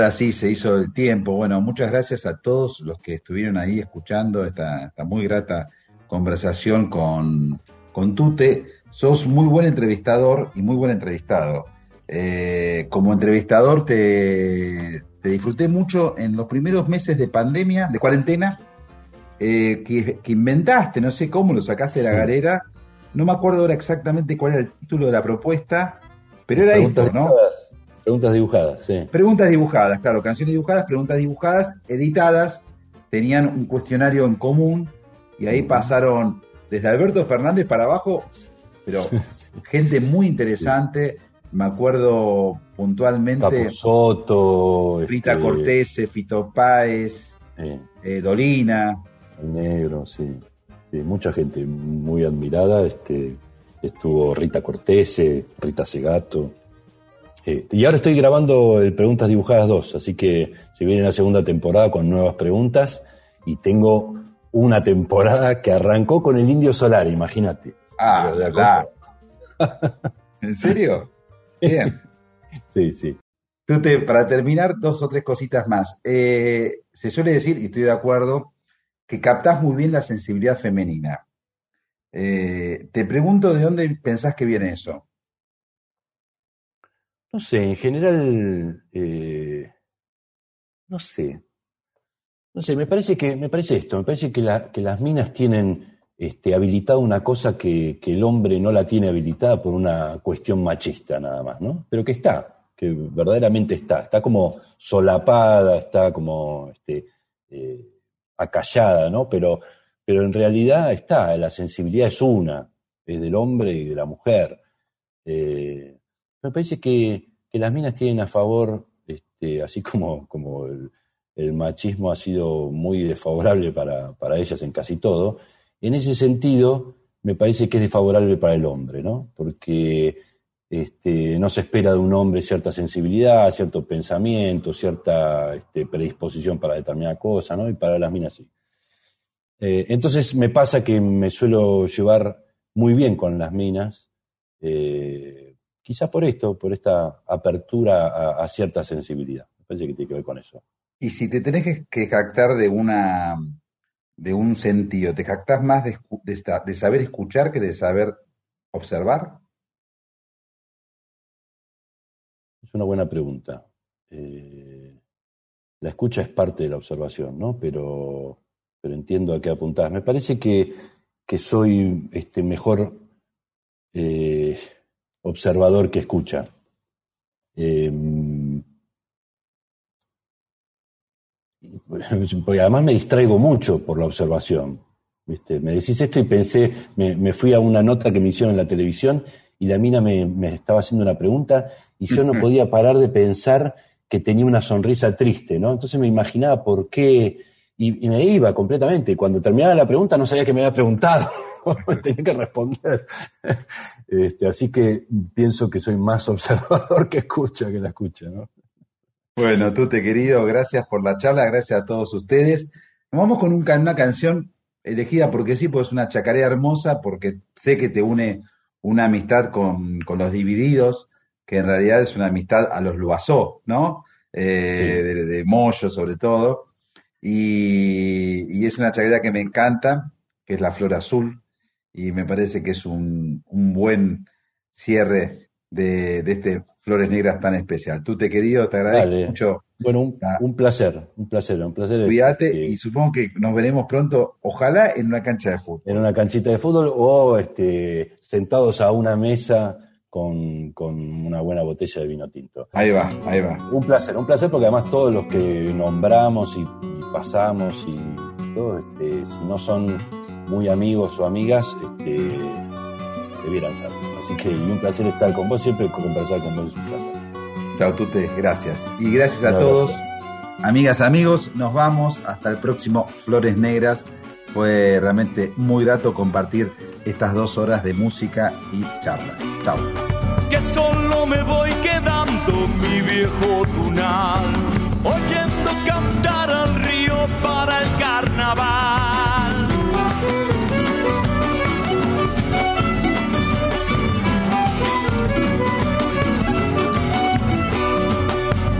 S2: Ahora sí, se hizo el tiempo. Bueno, muchas gracias a todos los que estuvieron ahí escuchando esta, esta muy grata conversación con, con Tute. Sos muy buen entrevistador y muy buen entrevistado. Eh, como entrevistador te, te disfruté mucho en los primeros meses de pandemia, de cuarentena, eh, que, que inventaste, no sé cómo, lo sacaste de la
S3: Sí.
S2: galera. No me acuerdo ahora exactamente cuál era el título de la propuesta, pero era esto, ¿no?
S3: Preguntas dibujadas, sí.
S2: Preguntas dibujadas, claro, canciones dibujadas, preguntas dibujadas, editadas, tenían un cuestionario en común y ahí pasaron desde Alberto Fernández para abajo, pero [LAUGHS] gente muy interesante, me acuerdo puntualmente
S3: Capusotto,
S2: Rita
S3: este,
S2: Cortés, Fito Páez,
S3: eh,
S2: eh, Dolina,
S3: el negro, sí. Sí, mucha gente muy admirada. Este, estuvo Rita Cortese, Rita Segato. Eh, y ahora estoy grabando el Preguntas Dibujadas 2, así que se viene la segunda temporada con nuevas preguntas y tengo una temporada que arrancó con el Indio Solar, imagínate.
S2: Ah,
S3: De
S2: claro. [LAUGHS] ¿En serio? Bien.
S3: Sí, sí.
S2: Tute, para terminar, dos o tres cositas más. Eh, se suele decir, y estoy de acuerdo, que captás muy bien la sensibilidad femenina. Eh, te pregunto de dónde pensás que viene eso.
S3: No sé, en general, eh, no sé. No sé, me parece que, me parece esto, me parece que, la- que las minas tienen este, habilitada una cosa que, que el hombre no la tiene habilitada por una cuestión machista nada más, ¿no? Pero que está, que verdaderamente está, está como solapada, está como este, eh, acallada, ¿no? Pero, pero en realidad está, la sensibilidad es una, es del hombre y de la mujer. Eh, me parece que, que las minas tienen a favor, este, así [LAUGHS] como, como el, machismo ha sido muy desfavorable para, para ellas en casi todo, en ese sentido me parece que es desfavorable para el hombre, ¿no? Porque este, no se espera de un hombre cierta sensibilidad, cierto pensamiento, cierta este, predisposición para determinada cosa, ¿no? Y para las minas sí. Eh, entonces me pasa que me suelo llevar muy bien con las minas, eh, quizás por esto, por esta apertura a, a cierta sensibilidad. Me parece que tiene que ver con eso.
S2: Y si te tenés que, jactar de una de un sentido, ¿te jactás más de saber escuchar que de saber observar?
S3: Es una buena pregunta. Eh, la escucha es parte de la observación, ¿no? Pero, pero entiendo a qué apuntás. Me parece que, que soy este, mejor eh, observador que escucha. Eh, [LAUGHS] porque además me distraigo mucho por la observación. ¿viste? Me decís esto y pensé, me, me fui a una nota que me hicieron en la televisión y la mina me, me estaba haciendo una pregunta y yo no podía parar de pensar que tenía una sonrisa triste, ¿no? Entonces me imaginaba por qué y, y me iba completamente. Cuando terminaba la pregunta no sabía que me había preguntado, [LAUGHS] tenía que responder. Este, así que pienso que soy más observador que escucha que la escucha, ¿no?
S2: Bueno, Tute querido, gracias por la charla, gracias a todos ustedes. Nos vamos con un una canción elegida porque sí, pues es una chacarera hermosa, porque sé que te une una amistad con, con los divididos, que en realidad es una amistad a los Luazó, ¿no? Eh, de, de Moyo sobre todo. Y, y es una chacarera que me encanta, que es la Flor Azul, y me parece que es un, un buen cierre de, de este Flores Negras tan especial. Tú te querido, te agradezco
S3: Dale.
S2: mucho.
S3: Bueno, un, un placer, un placer, un placer.
S2: Cuídate y supongo que nos veremos pronto, ojalá en una cancha de fútbol.
S3: en una canchita de fútbol o este, sentados a una mesa con, con una buena botella de vino tinto.
S2: Ahí va, ahí va.
S3: Un placer, un placer porque además todos los que nombramos y pasamos y todo, este, si no son muy amigos o amigas, este, debieran ser. Así que y un placer estar con vos, siempre conversar con vos es un placer.
S2: Chao, Tute, gracias. Y gracias a todos. Amigas, amigos, nos vamos hasta el próximo Flores Negras. Fue realmente muy grato compartir estas dos horas de música y charla. Chao.
S4: que solo me voy quedando mi viejo tunal, oyendo cantar para el carnaval.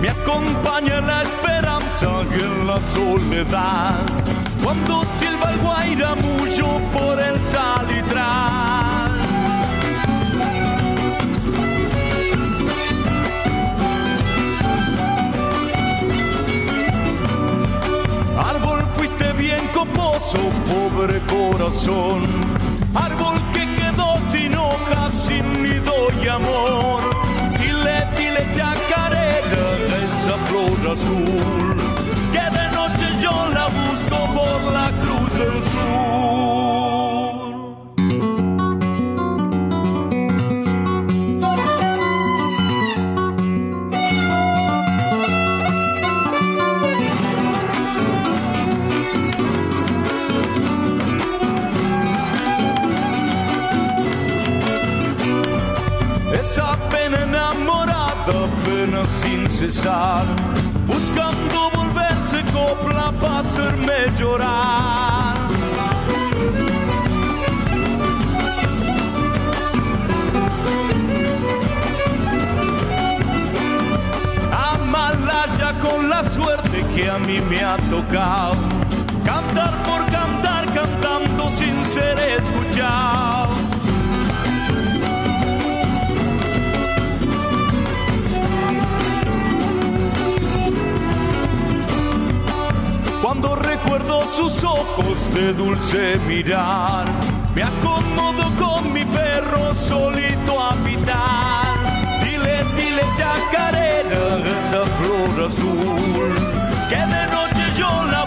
S4: Me acompaña la esperanza en la soledad, cuando silba el guairamullo por el salitral. Pobre corazón. Árbol que quedó sin hojas, sin nido y amor. Dile, dile chacarera, esa flor azul. Que de noche yo la busco por la cruz del buscando volverse copla para hacerme llorar. la suerte que a mí me ha tocado. Cantar por cantar, cantando sin ser escuchado. Cuando recuerdo sus ojos de dulce mirar, me acomodo con mi perro solito a pitar. Dile, dile chacarera esa flor azul, que de noche yo la